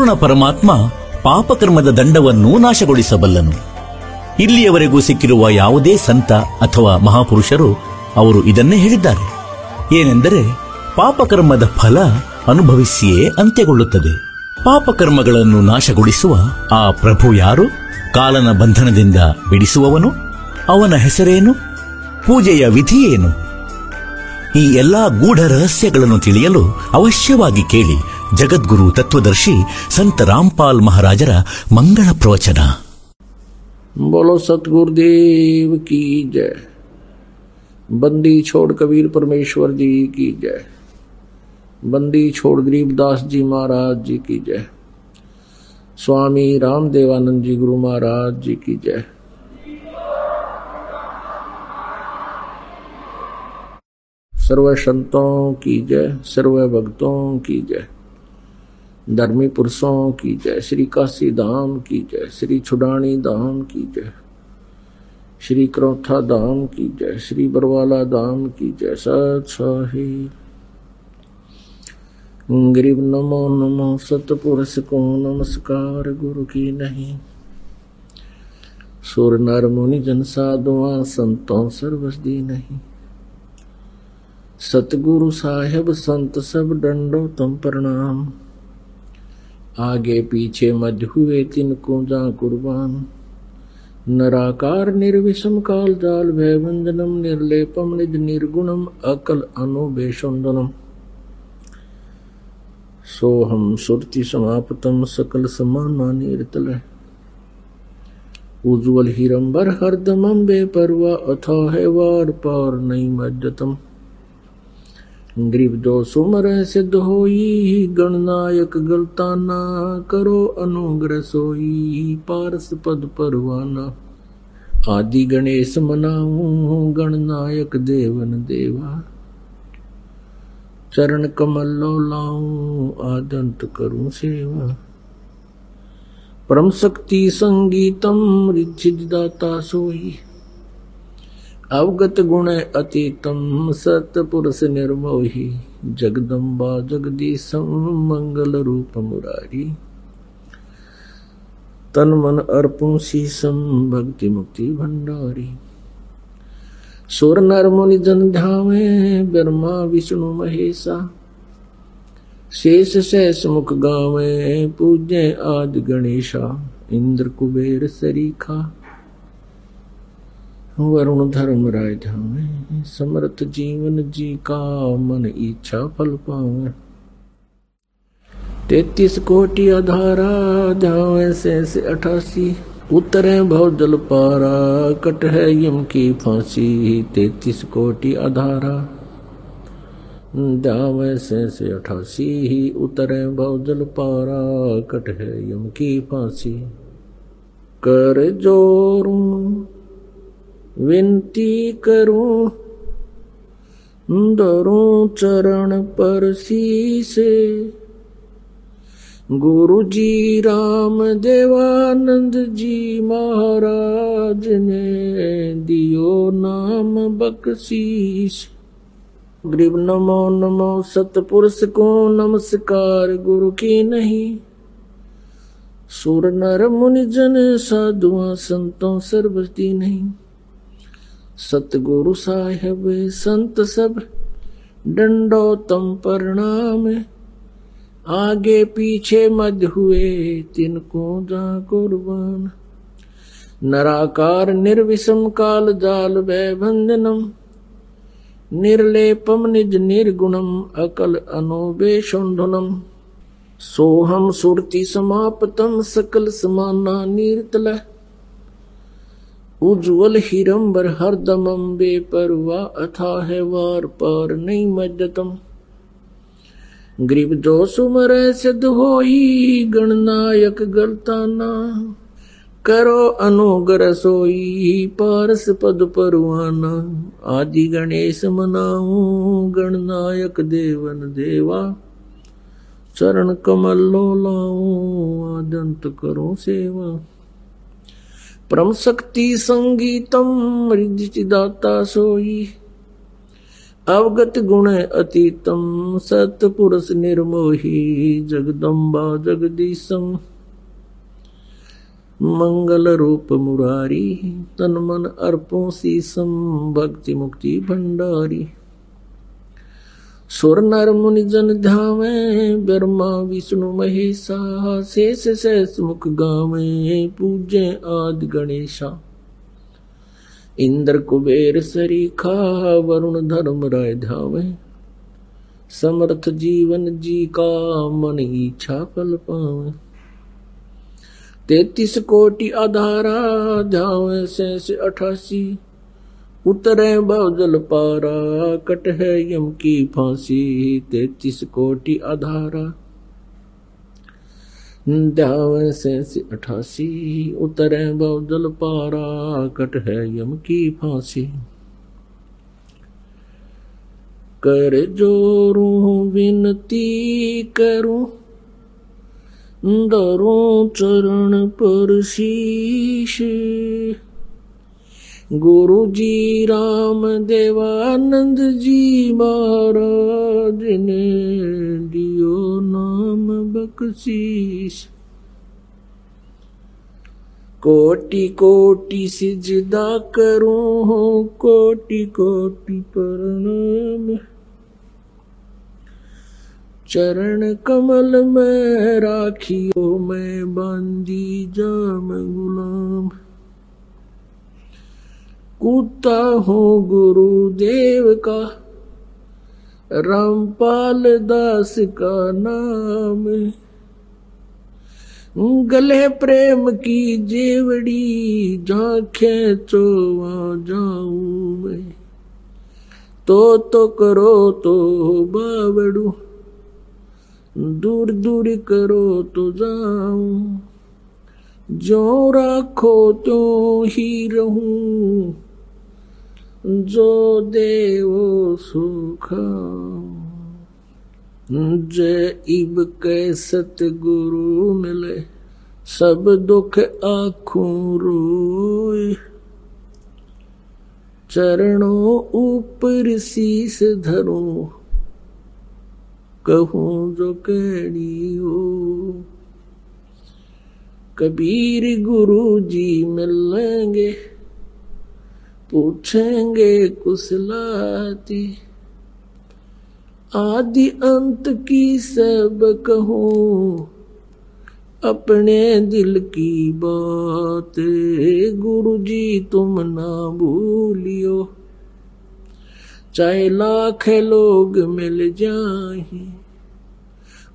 ಪೂರ್ಣ ಪರಮಾತ್ಮ ಪಾಪಕರ್ಮದ ದಂಡವನ್ನು ನಾಶಗೊಳಿಸಬಲ್ಲನು. ಇಲ್ಲಿಯವರೆಗೂ ಸಿಕ್ಕಿರುವ ಯಾವುದೇ ಸಂತ ಅಥವಾ ಮಹಾಪುರುಷರು ಅವರು ಇದನ್ನೇ ಹೇಳಿದ್ದಾರೆ. ಏನೆಂದರೆ, ಪಾಪಕರ್ಮದ ಫಲ ಅನುಭವಿಸಿಯೇ ಅಂತ್ಯಗೊಳ್ಳುತ್ತದೆ. ಪಾಪಕರ್ಮಗಳನ್ನು ನಾಶಗೊಳಿಸುವ ಆ ಪ್ರಭು ಯಾರು? ಕಾಲನ ಬಂಧನದಿಂದ ಬಿಡಿಸುವವನು? ಅವನ ಹೆಸರೇನು? ಪೂಜೆಯ ವಿಧಿಯೇನು? ಈ ಎಲ್ಲಾ ಗೂಢ ರಹಸ್ಯಗಳನ್ನು ತಿಳಿಯಲು ಅವಶ್ಯವಾಗಿ ಕೇಳಿ ಜಗದ್ಗುರು ತತ್ವದರ್ಶಿ ಸಂತ ರಾಮ್ಪಾಲ್ ಮಹಾರಾಜರ ಮಂಗಳ ಪ್ರವಚನ बोलो सतगुरुदेव की जय बंदी छोड़ कबीर परमेश्वर जी की जय बंदी छोड़ गरीबदास जी महाराज जी की जय स्वामी राम देवानंद जी गुरु महाराज जी की जय सर्व संतों की जय सर्व भक्तों की जय धर्मी पुरुषों की जय। श्री काशी धाम की जय। श्री छुडानी धाम की जय। श्री क्रोथा धाम की जय। श्री बरवाला धाम की जय। सत साहिब गरीब नमो नमो। सतपुरुष को नमस्कार। गुरु की नहीं। सुर नर मुनि जन साधुआ, संतों सर्वस दी नहीं। सतगुरु साहेब, संत सब डंडो तम प्रणाम आगे पीछे मध्य हुए तिनको जा कुर्बान। नराकार निर्विषम काल जाल भय वंदनम निर्लेपम निज निर्गुणम, अकल अनुबेशंदनम। सोहम सुरति समाप्तम, सकल समाना निर्तल उज्ज्वल हिरंबर हरदमम बेपरवा अथा है वार पार नहीं मज्जतम। ग्रीव जो सुमर सिद्ध होई, गणनायक गलताना करो, अनुग्रह सोई, पारस पद परवाना। आदि गणेश मनाऊं, गणनायक देवन देवा। चरण कमल लो लाऊं, आदंत करूँ सेवा। परम शक्ति संगीतम रिद्धिदाता सोई। अवगत गुण अतीतम सतपुरुष निर्मोही, जगदम्बा जगदीशम मंगल रूप मुरारी। तन मन अर्पण शीसम भक्ति मुक्ति भंडारी। सुर नर मुनि जन ध्यावे, ब्रह्मा विष्णु महेशा। शेष शेष मुख गावे, पूज्य आदि गणेशा, इंद्र कुबेर सरीखा। वरुण धर्म राय धामे। समर्थ जीवन जी का मन इच्छा फल पावे। तैतीस कोटि अधारा धावे से से अठासी। उतरे भव जल पारा, कट है यम की फांसी। तैतीस कोटि अधारा दावे से से अठासी। ही उतरे भव जल पारा, कट है यम की फांसी। कर जोरूं विनती करूँ। दरूं चरण पर से गुरु जी राम देवानंद जी महाराज ने दियो नाम बख्शीश। ग्रीब नमो नमो सतपुरुष को नमस्कार, गुरु की नहीं। सुर नर मुनि जन साधुआ, संतों सर्वती नहीं। सतगुरु साहेब, संत सब दंडोतम प्रणाम आगे पीछे मध्य हुए, तिनको जा कुर्बान। नराकार निर्विषम काल जाल भय बंधनम निर्लेपम निज निर्गुणम, अकल अनोबेशुंधनम सोहम सुरति समापतम, सकल समाना नीरतल उज्ज्वल हिरंबर हरदमम बेपरवा अथा है वार पार नहीं मज्जतम। ग्रीब दो सुमर सिद्ध होई गणनायक गलताना। करो अनुग्रह सोई, पारस पद परवाना आदि गणेश मनाऊं गणनायक देवन देवा। चरण कमल लो लाऊं, आदंत करो सेवा। परम शक्ति संगीतम रिद्धि सोई। अवगत गुण अतीतम, सतपुरुष निर्मोही, जगदम्बा जगदीशम। मंगल रूप मुरारी, तन मन अर्पों सीसम भक्ति मुक्ति भंडारी। सुर नर मुनि जन ध्यावे ब्रह्मा विष्णु महेशा शेष शेष मुख गावे पूजे आदि गणेशा। इंद्र कुबेर सरीखा वरुण धर्म राय ध्यावे समर्थ जीवन जी का मन इच्छा फल पावे। तैतीस कोटि आधारा ध्यावे शेष अठासी। उतरे बादल पारा, कट है यम की फांसी, तैतीस कोटि आधारा ध्यावे शेष अठासी, उतरे बादल पारा, कट है यम की फांसी। कर जोरू, विनती करूँ, दरों चरण पर शीश। गुरु जी राम देवानंद जी महाराज ने दियो नाम बख्शीश। कोटि कोटि सिजदा करूँ हो, कोटि कोटि प्रणाम चरण कमल में राखियो, मैं बांदी जाम गुलाम। कुत्ता हूँ गुरुदेव का। रामपाल दास का नाम गले प्रेम की जेवड़ी झांखे चोवा जाऊँ मैं। तो तो करो तो बावड़ू। दूर दूर करो तो जाऊँ। जो राखो तो ही रहूँ। जो देवो सुखा। जय इब के सतगुरु मिले, सब दुख आखों रोए चरणों ऊपर शीस धरो, कहूँ जो कैडी हो। कबीर गुरु जी मिलेंगे पूछेंगे कुसलाती। आदि अंत की सब कहूँ, अपने दिल की बात गुरु जी तुम ना भूलियो। चाहे लाख लोग मिल जाए,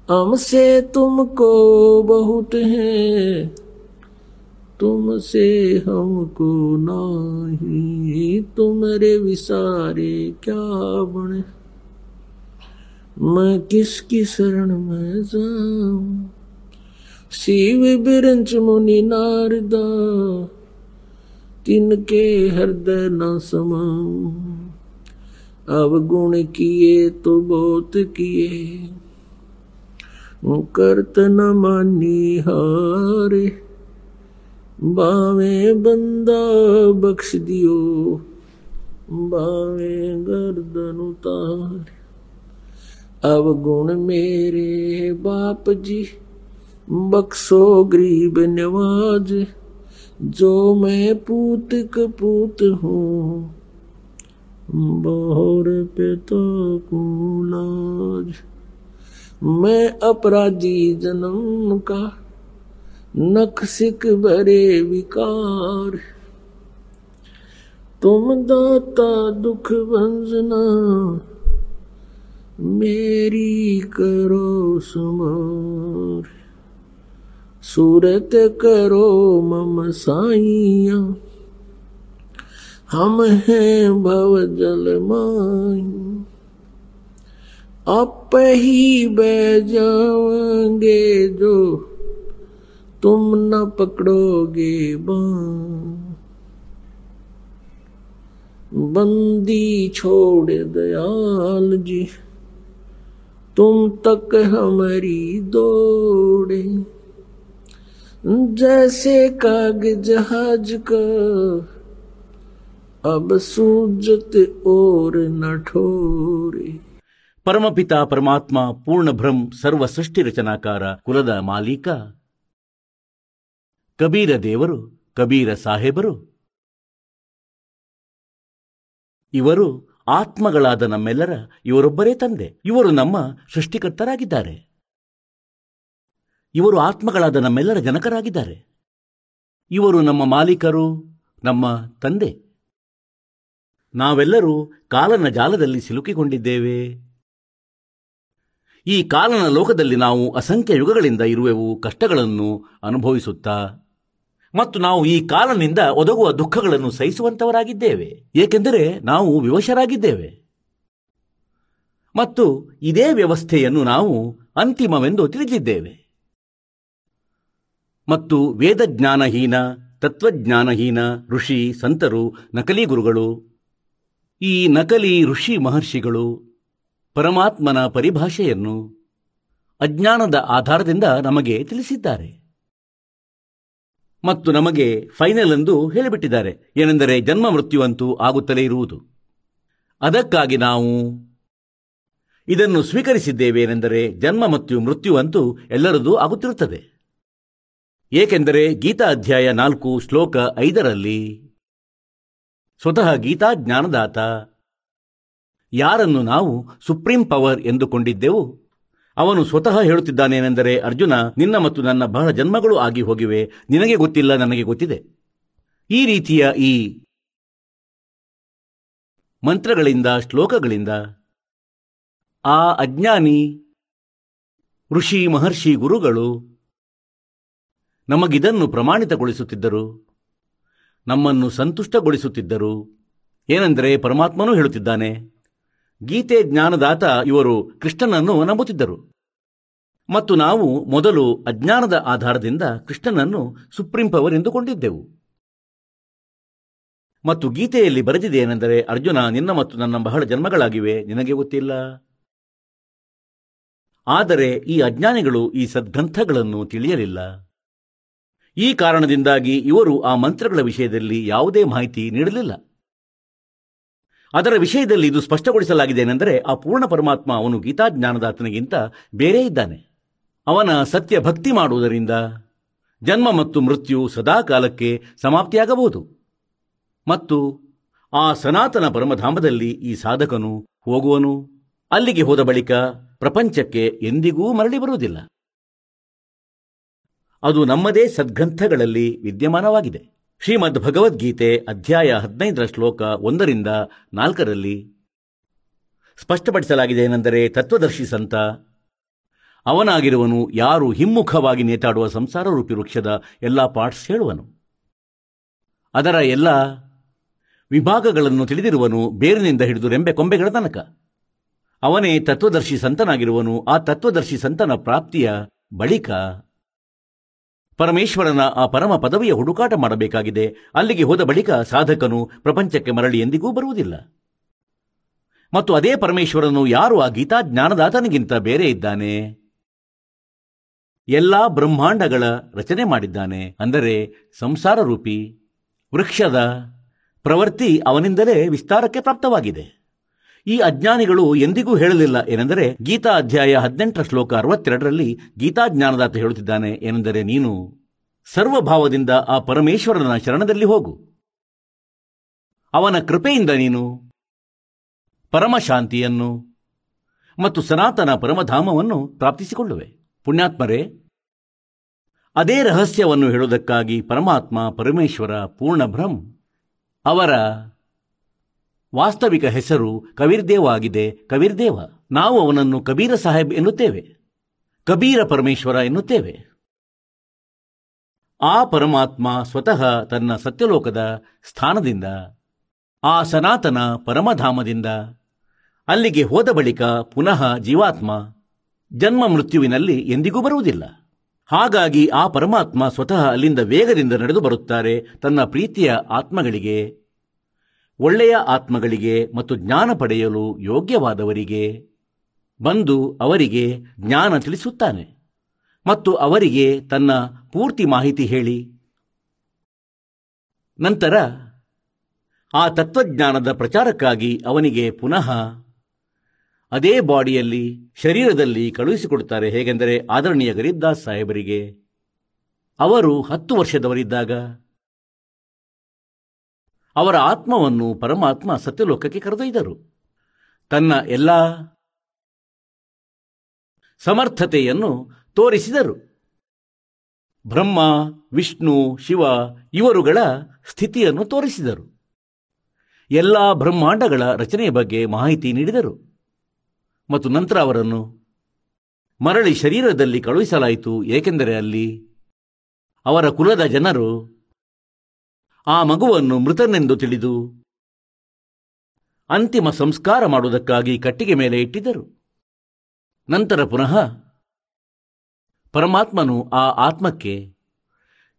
हमसे तुमको बहुत है। तुमसे हमको नाही, तुम्हारे विसारे क्या बने मैं किसकी शरण में जाऊँ? शिव बिरंच मुनि नारदा, तिनके हृदय न समाऊं। अब गुण किए तो बहुत किए, करत न मानी हारे। बावे बंदा बख्श दियो, बावे गर्दन उतार। अवगुण मेरे बाप जी, बख्शो गरीब नवाज़, जो मैं पूत कपूत हूँ बोर पिता को लाज मैं अपराधी जन्म का नख सिक भरे विकार। तुम दाता दुख भंजना, मेरी करो सुमार। सूरत करो मम साइया, हम हैं भव जल माई। आप ही बह जाओगे जो तुम न पकड़ोगे बाँ बंदी छोड़ दयाल जी तुम तक हमारी दौड़े जैसे काग जहाज का अब सूझत और न ठोरे ಪರಮಪಿತ ಪರಮಾತ್ಮ ಪೂರ್ಣ ಭ್ರಂ ಸರ್ವ ಸೃಷ್ಟಿ ರಚನಾಕಾರ ಕುಲದ ಮಾಲೀಕ ಕಬೀರ ದೇವರು, ಕಬೀರ ಸಾಹೇಬರು. ಇವರು ಆತ್ಮಗಳಾದ ನಮ್ಮೆಲ್ಲರ ಇವರೊಬ್ಬರೇ ತಂದೆ. ಇವರು ನಮ್ಮ ಸೃಷ್ಟಿಕರ್ತರಾಗಿದ್ದಾರೆ. ಇವರು ಆತ್ಮಗಳಾದ ನಮ್ಮೆಲ್ಲರ ಜನಕರಾಗಿದ್ದಾರೆ. ಇವರು ನಮ್ಮ ಮಾಲೀಕರು, ನಮ್ಮ ತಂದೆ. ನಾವೆಲ್ಲರೂ ಕಾಲನ ಜಾಲದಲ್ಲಿ ಸಿಲುಕಿಕೊಂಡಿದ್ದೇವೆ. ಈ ಕಾಲನ ಲೋಕದಲ್ಲಿ ನಾವು ಅಸಂಖ್ಯ ಯುಗಗಳಿಂದ ಇರುವೆವು, ಕಷ್ಟಗಳನ್ನು ಅನುಭವಿಸುತ್ತಾ ಮತ್ತು ನಾವು ಈ ಕಾಲನಿಂದ ಒದಗುವ ದುಃಖಗಳನ್ನು ಸಹಿಸುವಂತವರಾಗಿದ್ದೇವೆ. ಏಕೆಂದರೆ ನಾವು ವಿವಶರಾಗಿದ್ದೇವೆ. ಮತ್ತು ಇದೇ ವ್ಯವಸ್ಥೆಯನ್ನು ನಾವು ಅಂತಿಮವೆಂದು ತಿಳಿದಿದ್ದೇವೆ. ಮತ್ತು ವೇದಜ್ಞಾನಹೀನ, ತತ್ವಜ್ಞಾನಹೀನ ಋಷಿ, ಸಂತರು, ನಕಲಿ ಗುರುಗಳು, ಈ ನಕಲಿ ಋಷಿ ಮಹರ್ಷಿಗಳು, ಪರಮಾತ್ಮನ ಪರಿಭಾಷೆಯನ್ನು ಅಜ್ಞಾನದ ಆಧಾರದಿಂದ ನಮಗೆ ತಿಳಿಸಿದ್ದಾರೆ. ಮತ್ತು ನಮಗೆ ಫೈನಲ್ ಎಂದು ಹೇಳಿಬಿಟ್ಟಿದ್ದಾರೆ. ಏನೆಂದರೆ ಜನ್ಮ ಮೃತ್ಯುವಂತೂ ಆಗುತ್ತಲೇ ಇರುವುದು. ಅದಕ್ಕಾಗಿ ನಾವು ಇದನ್ನು ಸ್ವೀಕರಿಸಿದ್ದೇವೆ ಏನೆಂದರೆ ಜನ್ಮ ಮತ್ತು ಮೃತ್ಯುವಂತೂ ಎಲ್ಲರದೂ ಆಗುತ್ತಿರುತ್ತದೆ. ಏಕೆಂದರೆ ಗೀತಾ ಅಧ್ಯಾಯ ನಾಲ್ಕು ಶ್ಲೋಕ ಐದರಲ್ಲಿ ಸ್ವತಃ ಗೀತಾ ಜ್ಞಾನದಾತ, ಯಾರನ್ನು ನಾವು ಸುಪ್ರೀಂ ಪವರ್ ಎಂದುಕೊಂಡಿದ್ದೆವು? ಅವನು ಸ್ವತಃ ಹೇಳುತ್ತಿದ್ದಾನೇನೆಂದರೆ, ಅರ್ಜುನ, ನಿನ್ನ ಮತ್ತು ನನ್ನ ಬಹಳ ಜನ್ಮಗಳು ಆಗಿ ಹೋಗಿವೆ. ನಿನಗೆ ಗೊತ್ತಿಲ್ಲ, ನನಗೆ ಗೊತ್ತಿದೆ. ಈ ರೀತಿಯ ಈ ಮಂತ್ರಗಳಿಂದ, ಶ್ಲೋಕಗಳಿಂದ ಆ ಅಜ್ಞಾನಿ ಋಷಿ ಮಹರ್ಷಿ ಗುರುಗಳು ನಮಗಿದನ್ನು ಪ್ರಮಾಣಿತಗೊಳಿಸುತ್ತಿದ್ದರು. ನಮ್ಮನ್ನು ಸಂತುಷ್ಟಗೊಳಿಸುತ್ತಿದ್ದರು. ಏನೆಂದರೆ, ಪರಮಾತ್ಮನೂ ಹೇಳುತ್ತಿದ್ದಾನೆ ಗೀತೆ ಜ್ಞಾನದಾತ ಇವರು ಕೃಷ್ಣನನ್ನು ನಂಬುತ್ತಿದ್ದರು. ಮತ್ತು ನಾವು ಮೊದಲು ಅಜ್ಞಾನದ ಆಧಾರದಿಂದ ಕೃಷ್ಣನನ್ನು ಸುಪ್ರೀಂ ಪವರ್ ಎಂದುಕೊಂಡಿದ್ದೆವು ಮತ್ತು ಗೀತೆಯಲ್ಲಿ ಬರೆದಿದೆ ಏನೆಂದರೆ ಅರ್ಜುನ, ನಿನ್ನ ಮತ್ತು ನನ್ನ ಬಹಳ ಜನ್ಮಗಳಾಗಿವೆ, ನಿನಗೆ ಗೊತ್ತಿಲ್ಲ? ಆದರೆ ಈ ಅಜ್ಞಾನಿಗಳು ಈ ಸದ್ಗ್ರಂಥಗಳನ್ನು ತಿಳಿಯಲಿಲ್ಲ. ಈ ಕಾರಣದಿಂದಾಗಿ ಇವರು ಆ ಮಂತ್ರಗಳ ವಿಷಯದಲ್ಲಿ ಯಾವುದೇ ಮಾಹಿತಿ ನೀಡಲಿಲ್ಲ. ಅದರ ವಿಷಯದಲ್ಲಿ ಇದು ಸ್ಪಷ್ಟಗೊಳಿಸಲಾಗಿದೆ ಏನೆಂದರೆ ಆ ಪೂರ್ಣ ಪರಮಾತ್ಮ ಅವನು ಗೀತಾಜ್ಞಾನದಾತನಿಗಿಂತ ಬೇರೆ ಇದ್ದಾನೆ. ಅವನ ಸತ್ಯ ಭಕ್ತಿ ಮಾಡುವುದರಿಂದ ಜನ್ಮ ಮತ್ತು ಮೃತ್ಯು ಸದಾ ಕಾಲಕ್ಕೆ ಸಮಾಪ್ತಿಯಾಗಬಹುದು. ಮತ್ತು ಆ ಸನಾತನ ಪರಮಧಾಮದಲ್ಲಿ ಈ ಸಾಧಕನು ಹೋಗುವನು. ಅಲ್ಲಿಗೆ ಹೋದ ಬಳಿಕ ಪ್ರಪಂಚಕ್ಕೆ ಎಂದಿಗೂ ಮರಳಿ ಬರುವುದಿಲ್ಲ. ಅದು ನಮ್ಮದೇ ಸದ್ಗ್ರಂಥಗಳಲ್ಲಿ ವಿದ್ಯಮಾನವಾಗಿದೆ. ಶ್ರೀಮದ್ ಭಗವದ್ಗೀತೆ ಅಧ್ಯಾಯ ಹದಿನೈದರ ಶ್ಲೋಕ ಒಂದರಿಂದ ನಾಲ್ಕರಲ್ಲಿ. ಸ್ಪಷ್ಟಪಡಿಸಲಾಗಿದೆ ಏನೆಂದರೆ ತತ್ವದರ್ಶಿ ಸಂತ, ಅವನಾಗಿರುವನು ಯಾರು ಹಿಮ್ಮುಖವಾಗಿ ನೇತಾಡುವ ಸಂಸಾರ ರೂಪಿ ವೃಕ್ಷದ ಎಲ್ಲ ಪಾರ್ಟ್ಸ್ ಹೇಳುವನು. ಅದರ ಎಲ್ಲ ವಿಭಾಗಗಳನ್ನು ತಿಳಿದಿರುವನು ಬೇರಿನಿಂದ ಹಿಡಿದು ರೆಂಬೆ ಕೊಂಬೆಗಳ ತನಕ. ಅವನೇ ತತ್ವದರ್ಶಿ ಸಂತನಾಗಿರುವನು, ಆ ತತ್ವದರ್ಶಿ ಸಂತನ ಪ್ರಾಪ್ತಿಯ ಬಳಿಕ ಪರಮೇಶ್ವರನ ಆ ಪರಮ ಪದವಿಯ ಹುಡುಕಾಟ ಮಾಡಬೇಕಾಗಿದೆ. ಅಲ್ಲಿಗೆ ಹೋದ ಬಳಿಕ ಸಾಧಕನು ಪ್ರಪಂಚಕ್ಕೆ ಮರಳಿ ಎಂದಿಗೂ ಬರುವುದಿಲ್ಲ. ಮತ್ತು ಅದೇ ಪರಮೇಶ್ವರನು ಯಾರು ಆ ಗೀತಾ ಜ್ಞಾನದಾತನಿಗಿಂತ ಬೇರೆ ಇದ್ದಾನೆ? ಎಲ್ಲಾ ಬ್ರಹ್ಮಾಂಡಗಳ ರಚನೆ ಮಾಡಿದ್ದಾನೆ. ಅಂದರೆ ಸಂಸಾರ ರೂಪಿ ವೃಕ್ಷದ ಪ್ರವೃತ್ತಿ ಅವನಿಂದಲೇ ವಿಸ್ತಾರಕ್ಕೆ ಪ್ರಾಪ್ತವಾಗಿದೆ. ಈ ಅಜ್ಞಾನಿಗಳು ಎಂದಿಗೂ ಹೇಳಲಿಲ್ಲ ಏನೆಂದರೆ ಗೀತಾ ಅಧ್ಯಾಯ ಹದಿನೆಂಟರ ಶ್ಲೋಕ ಅರವತ್ತೆರಡರಲ್ಲಿ ಗೀತಾ ಜ್ಞಾನದಾತ ಹೇಳುತ್ತಿದ್ದಾನೆ ಏನೆಂದರೆ ನೀನು ಸರ್ವಭಾವದಿಂದ ಆ ಪರಮೇಶ್ವರನ ಶರಣದಲ್ಲಿ ಹೋಗು. ಅವನ ಕೃಪೆಯಿಂದ ನೀನು ಪರಮಶಾಂತಿಯನ್ನು ಮತ್ತು ಸನಾತನ ಪರಮಧಾಮವನ್ನು ಪ್ರಾಪ್ತಿಸಿಕೊಳ್ಳುವೆ. ಪುಣ್ಯಾತ್ಮರೇ, ಅದೇ ರಹಸ್ಯವನ್ನು ಹೇಳುವುದಕ್ಕಾಗಿ ಪರಮಾತ್ಮ, ಪರಮೇಶ್ವರ ಪೂರ್ಣ ಬ್ರಹ್ಮ್ ಅವರ ವಾಸ್ತವಿಕ ಹೆಸರು ಕಬೀರ್ದೇವ ಆಗಿದೆ ಕಬೀರ್ದೇವ, ನಾವು ಅವನನ್ನು ಕಬೀರ ಸಾಹೇಬ್ ಎನ್ನುತ್ತೇವೆ. ಕಬೀರ ಪರಮೇಶ್ವರ ಎನ್ನುತ್ತೇವೆ. ಆ ಪರಮಾತ್ಮ ಸ್ವತಃ ತನ್ನ ಸತ್ಯಲೋಕದ ಸ್ಥಾನದಿಂದ, ಆ ಸನಾತನ ಪರಮಧಾಮದಿಂದ, ಅಲ್ಲಿಗೆ ಹೋದ ಬಳಿಕ ಪುನಃ ಜೀವಾತ್ಮ, ಜನ್ಮ ಮೃತ್ಯುವಿನಲ್ಲಿ ಎಂದಿಗೂ ಬರುವುದಿಲ್ಲ. ಹಾಗಾಗಿ ಆ ಪರಮಾತ್ಮ ಸ್ವತಃ ಅಲ್ಲಿಂದ ವೇಗದಿಂದ ನಡೆದು ಬರುತ್ತಾರೆ ತನ್ನ ಪ್ರೀತಿಯ ಆತ್ಮಗಳಿಗೆ. ಒಳ್ಳೆಯ ಆತ್ಮಗಳಿಗೆ ಮತ್ತು ಜ್ಞಾನ ಪಡೆಯಲು ಯೋಗ್ಯವಾದವರಿಗೆ ಬಂದು ಅವರಿಗೆ ಜ್ಞಾನ ತಿಳಿಸುತ್ತಾನೆ ಮತ್ತು ಅವರಿಗೆ ತನ್ನ ಪೂರ್ತಿ ಮಾಹಿತಿ ಹೇಳಿ. ನಂತರ ಆ ತತ್ವಜ್ಞಾನದ ಪ್ರಚಾರಕ್ಕಾಗಿ ಅವನಿಗೆ ಪುನಃ ಅದೇ ಬಾಡಿಯಲ್ಲಿ ಶರೀರದಲ್ಲಿ ಕಳುಹಿಸಿಕೊಡುತ್ತಾರೆ. ಹೇಗೆಂದರೆ ಆದರಣೀಯ ಗರೀಬ್ದಾಸ್ ಸಾಹೇಬರಿಗೆ. ಅವರು ಹತ್ತು ವರ್ಷದವರಿದ್ದಾಗ ಅವರ ಆತ್ಮವನ್ನು ಪರಮಾತ್ಮ ಸತ್ಯಲೋಕಕ್ಕೆ ಕರೆದೊಯ್ದರು. ತನ್ನ ಎಲ್ಲ ಸಮರ್ಥತೆಯನ್ನು ತೋರಿಸಿದರು. ಬ್ರಹ್ಮ, ವಿಷ್ಣು, ಶಿವ ಇವರುಗಳ ಸ್ಥಿತಿಯನ್ನು ತೋರಿಸಿದರು. ಎಲ್ಲ ಬ್ರಹ್ಮಾಂಡಗಳ ರಚನೆಯ ಬಗ್ಗೆ ಮಾಹಿತಿ ನೀಡಿದರು. ಮತ್ತು ನಂತರ ಅವರನ್ನು ಮರಳಿ ಶರೀರದಲ್ಲಿ ಕಳುಹಿಸಲಾಯಿತು, ಏಕೆಂದರೆ ಅಲ್ಲಿ ಅವರ ಕುಲದ ಜನರು ಆ ಮಗುವನ್ನು ಮೃತನೆಂದು ತಿಳಿದು ಅಂತಿಮ ಸಂಸ್ಕಾರ ಮಾಡುವುದಕ್ಕಾಗಿ ಕಟ್ಟಿಗೆ ಮೇಲೆ ಇಟ್ಟಿದ್ದರು. ನಂತರ ಪುನಃ ಪರಮಾತ್ಮನು ಆ ಆತ್ಮಕ್ಕೆ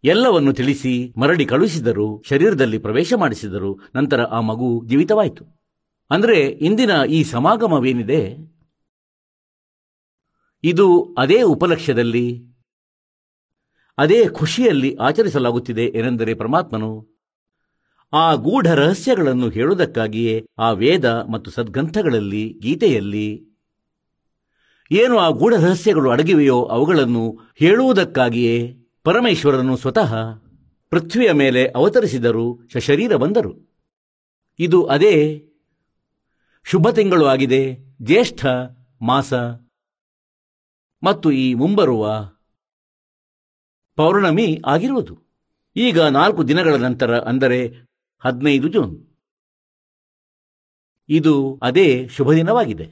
ಎಲ್ಲವನ್ನು ತಿಳಿಸಿ ಮರಳಿ ಕಳುಹಿಸಿದರು, ಶರೀರದಲ್ಲಿ ಪ್ರವೇಶ ಮಾಡಿಸಿದರು, ನಂತರ ಆ ಮಗು ಜೀವಿತವಾಯಿತು. ಅಂದರೆ ಇಂದಿನ ಈ ಸಮಾಗಮವೇನಿದೆ? ಇದು ಅದೇ ಉಪಲಕ್ಷ್ಯದಲ್ಲಿ, ಅದೇ ಖುಷಿಯಲ್ಲಿ ಆಚರಿಸಲಾಗುತ್ತಿದೆ ಏನೆಂದರೆ ಪರಮಾತ್ಮನು ಆ ಗೂಢ ರಹಸ್ಯಗಳನ್ನು ಹೇಳುವುದಕ್ಕಾಗಿಯೇ ಆ ವೇದ ಮತ್ತು ಸದ್ಗ್ರಂಥಗಳಲ್ಲಿ, ಗೀತೆಯಲ್ಲಿ ಏನು ಆ ಗೂಢ ರಹಸ್ಯಗಳು ಅಡಗಿವೆಯೋ ಅವುಗಳನ್ನು ಹೇಳುವುದಕ್ಕಾಗಿಯೇ ಪರಮೇಶ್ವರನು ಸ್ವತಃ ಪೃಥ್ವಿಯ ಮೇಲೆ ಅವತರಿಸಿದರು ಶಶರೀರ ಬಂದರು. ಇದು ಅದೇ ಶುಭ ತಿಂಗಳು ಆಗಿದೆ, ಜ್ಯೇಷ್ಠ ಮಾಸ ಮತ್ತು ಈ ಮುಂಬರುವ ಪೌರ್ಣಮಿ ಆಗಿರುವುದು. ಈಗ ನಾಲ್ಕು ದಿನಗಳ ನಂತರ ಅಂದರೆ ಹದಿನೈದು ಜೂನ್. ಇದು ಅದೇ ಶುಭ ದಿನವಾಗಿದೆ.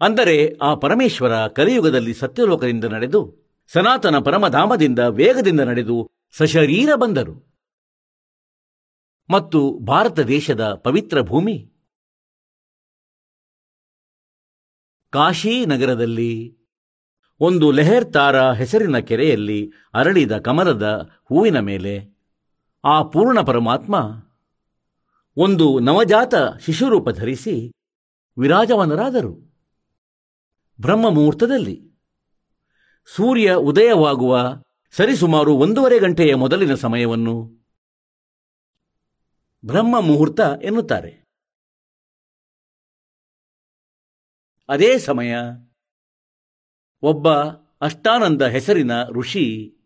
ಅಂದರೆ ಆ ಪರಮೇಶ್ವರ ಕಲಿಯುಗದಲ್ಲಿ ಸತ್ಯಲೋಕದಿಂದ ನಡೆದು, ಸನಾತನ ಪರಮಧಾಮದಿಂದ ವೇಗದಿಂದ ನಡೆದು ಸಶರೀರ ಬಂದರು. ಮತ್ತು ಭಾರತ ದೇಶದ ಪವಿತ್ರ ಭೂಮಿ, ಕಾಶಿ ನಗರದಲ್ಲಿ ಒಂದು ಲೆಹರ್ ತಾರ ಹೆಸರಿನ ಕೆರೆಯಲ್ಲಿ ಅರಳಿದ ಕಮಲದ ಹೂವಿನ ಮೇಲೆ ಆ ಪೂರ್ಣ ಪರಮಾತ್ಮ ಒಂದು ನವಜಾತ ಶಿಶುರೂಪ ಧರಿಸಿ ವಿರಾಜವನರಾದರು ಬ್ರಹ್ಮ ಮುಹೂರ್ತದಲ್ಲಿ ಸೂರ್ಯ ಉದಯವಾಗುವ ಸರಿಸುಮಾರು ಒಂದೂವರೆ ಗಂಟೆಯ ಮೊದಲಿನ ಸಮಯವನ್ನು ಬ್ರಹ್ಮ ಮುಹೂರ್ತ ಎನ್ನುತ್ತಾರೆ. ಅದೇ ಸಮಯ ಒಬ್ಬ ಅಷ್ಟಾನಂದ ಹೆಸರಿನ ಋಷಿ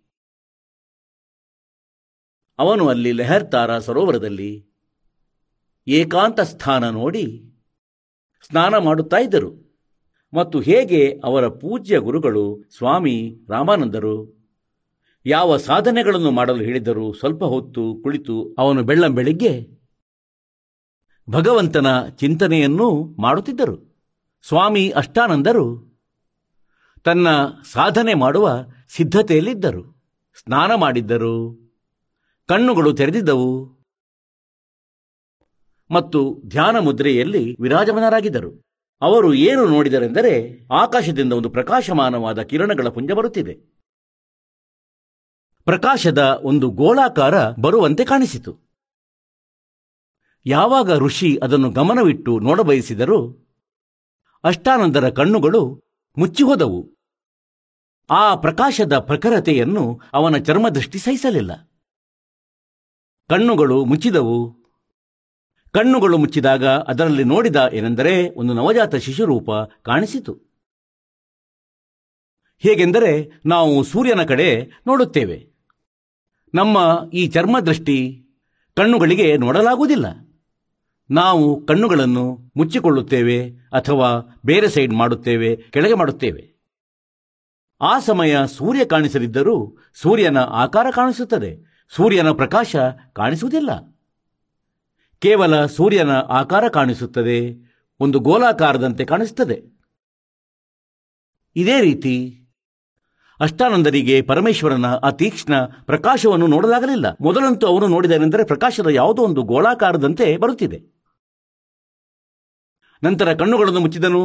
ಅವನು ಅಲ್ಲಿ ಲೆಹರ್ತಾರ ಸರೋವರದಲ್ಲಿ ಏಕಾಂತ ಸ್ಥಾನ ನೋಡಿ ಸ್ನಾನ ಮಾಡುತ್ತಾ ಇದ್ದರು. ಮತ್ತು ಹೇಗೆ ಅವರ ಪೂಜ್ಯ ಗುರುಗಳು ಸ್ವಾಮಿ ರಾಮಾನಂದರು, ಯಾವ ಸಾಧನೆಗಳನ್ನು ಮಾಡಲು ಹೇಳಿದರು ಸ್ವಲ್ಪ ಹೊತ್ತು ಕುಳಿತು ಅವನು ಬೆಳ್ಳಂ ಬೆಳಿಗ್ಗೆ ಭಗವಂತನ ಚಿಂತನೆಯನ್ನೂ ಮಾಡುತ್ತಿದ್ದರು. ಸ್ವಾಮಿ ಅಷ್ಟಾನಂದರು, ತನ್ನ ಸಾಧನೆ ಮಾಡುವ ಸಿದ್ಧತೆಯಲ್ಲಿದ್ದರು, ಸ್ನಾನ ಮಾಡಿದ್ದರು. ಕಣ್ಣುಗಳು ತೆರೆದಿದ್ದವು. ಮತ್ತು ಧ್ಯಾನ ಮುದ್ರೆಯಲ್ಲಿ ವಿರಾಜಮಾನರಾಗಿದ್ದರು. ಅವರು ಏನು ನೋಡಿದರೆಂದರೆ ಆಕಾಶದಿಂದ ಒಂದು ಪ್ರಕಾಶಮಾನವಾದ ಕಿರಣಗಳ ಪುಂಜ ಬರುತ್ತಿದೆ. ಪ್ರಕಾಶದ ಒಂದು ಗೋಳಾಕಾರ ಬರುವಂತೆ ಕಾಣಿಸಿತು. ಯಾವಾಗ ಋಷಿ ಅದನ್ನು ಗಮನವಿಟ್ಟು ನೋಡಬಯಸಿದರೂ ಅಷ್ಟಾನಂದರ ಕಣ್ಣುಗಳು ಮುಚ್ಚಿಹೋದವು. ಆ ಪ್ರಕಾಶದ ಪ್ರಖರತೆಯನ್ನು ಅವನ ಚರ್ಮದೃಷ್ಟಿ ಸಹಿಸಲಿಲ್ಲ. ಕಣ್ಣುಗಳು ಮುಚ್ಚಿದವು. ಕಣ್ಣುಗಳು ಮುಚ್ಚಿದಾಗ ಅದರಲ್ಲಿ ನೋಡಿದ ಏನೆಂದರೆ ಒಂದು ನವಜಾತ ಶಿಶುರೂಪ ಕಾಣಿಸಿತು. ಹೇಗೆಂದರೆ ನಾವು ಸೂರ್ಯನ ಕಡೆ ನೋಡುತ್ತೇವೆ. ನಮ್ಮ ಈ ಚರ್ಮದೃಷ್ಟಿ ಕಣ್ಣುಗಳಿಗೆ ನೋಡಲಾಗುವುದಿಲ್ಲ. ನಾವು ಕಣ್ಣುಗಳನ್ನು ಮುಚ್ಚಿಕೊಳ್ಳುತ್ತೇವೆ ಅಥವಾ ಬೇರೆ ಸೈಡ್ ಮಾಡುತ್ತೇವೆ, ಕೆಳಗೆ ಮಾಡುತ್ತೇವೆ. ಆ ಸಮಯ ಸೂರ್ಯ ಕಾಣಿಸದಿದ್ದರೂ ಸೂರ್ಯನ ಆಕಾರ ಕಾಣಿಸುತ್ತದೆ. ಸೂರ್ಯನ ಪ್ರಕಾಶ ಕಾಣಿಸುವುದಿಲ್ಲ. ಕೇವಲ ಸೂರ್ಯನ ಆಕಾರ ಕಾಣಿಸುತ್ತದೆ, ಒಂದು ಗೋಲಾಕಾರದಂತೆ ಕಾಣಿಸುತ್ತದೆ. ಇದೇ ರೀತಿ ಅಷ್ಟಾನಂದರಿಗೆ ಪರಮೇಶ್ವರನ ಅತೀಕ್ಷ್ಣ ತೀಕ್ಷ್ಣ ಪ್ರಕಾಶವನ್ನು ನೋಡಲಾಗಲಿಲ್ಲ. ಮೊದಲಂತೂ ಅವನು ನೋಡಿದನೆಂದರೆ ಪ್ರಕಾಶದ ಯಾವುದೋ ಒಂದು ಗೋಳಾಕಾರದಂತೆ ಬರುತ್ತಿದೆ. ನಂತರ ಕಣ್ಣುಗಳನ್ನು ಮುಚ್ಚಿದನು,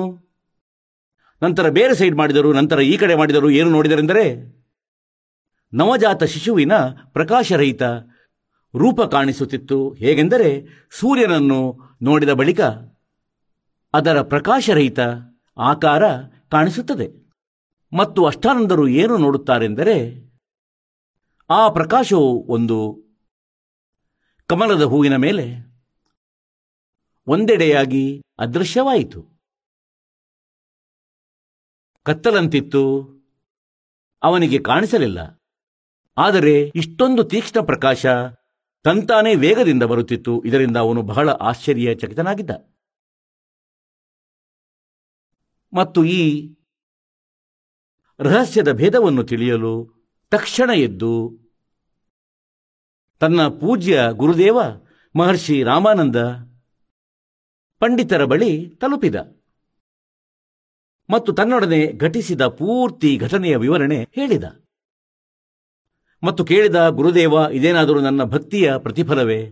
ನಂತರ ಬೇರೆ ಸೈಡ್ ಮಾಡಿದರು, ನಂತರ ಈ ಕಡೆ ಮಾಡಿದರು, ಏನು ನೋಡಿದರೆಂದರೆ ನವಜಾತ ಶಿಶುವಿನ ಪ್ರಕಾಶರಹಿತ ರೂಪ ಕಾಣಿಸುತ್ತಿತ್ತು. ಹೇಗೆಂದರೆ ಸೂರ್ಯನನ್ನು ನೋಡಿದ ಬಳಿಕ ಅದರ ಪ್ರಕಾಶರಹಿತ ಆಕಾರ ಕಾಣಿಸುತ್ತದೆ. ಮತ್ತು ಅಷ್ಟಾನಂದರು ಏನು ನೋಡುತ್ತಾರೆಂದರೆ ಆ ಪ್ರಕಾಶವು ಒಂದು ಕಮಲದ ಹೂವಿನ ಮೇಲೆ ಒಂದೆಡೆಯಾಗಿ ಅದೃಶ್ಯವಾಯಿತು. ಕತ್ತಲಂತಿತ್ತು. ಅವನಿಗೆ ಕಾಣಿಸಲಿಲ್ಲ. ಆದರೆ ಇಷ್ಟೊಂದು ತೀಕ್ಷ್ಣ ಪ್ರಕಾಶ ತಂತಾನೇ ವೇಗದಿಂದ ಬರುತ್ತಿತ್ತು. ಇದರಿಂದ ಅವನು ಬಹಳ ಆಶ್ಚರ್ಯಚಕಿತನಾಗಿದ್ದ. ಮತ್ತು ಈ ರಹಸ್ಯದ ಭೇದವನ್ನು ತಿಳಿಯಲು ತಕ್ಷಣ ಎದ್ದು ತನ್ನ ಪೂಜ್ಯ ಗುರುದೇವ ಮಹರ್ಷಿ ರಾಮಾನಂದ ಪಂಡಿತರ ಬಳಿ ತಲುಪಿದ. ಮತ್ತು ತನ್ನೊಡನೆ ಘಟಿಸಿದ ಪೂರ್ತಿ ಘಟನೆಯ ವಿವರಣೆ ಹೇಳಿದ. ಮತ್ತು ಕೇಳಿದ ಗುರುದೇವ, ಇದೇನಾದರೂ ನನ್ನ ಭಕ್ತಿಯ ಪ್ರತಿಫಲವೇ?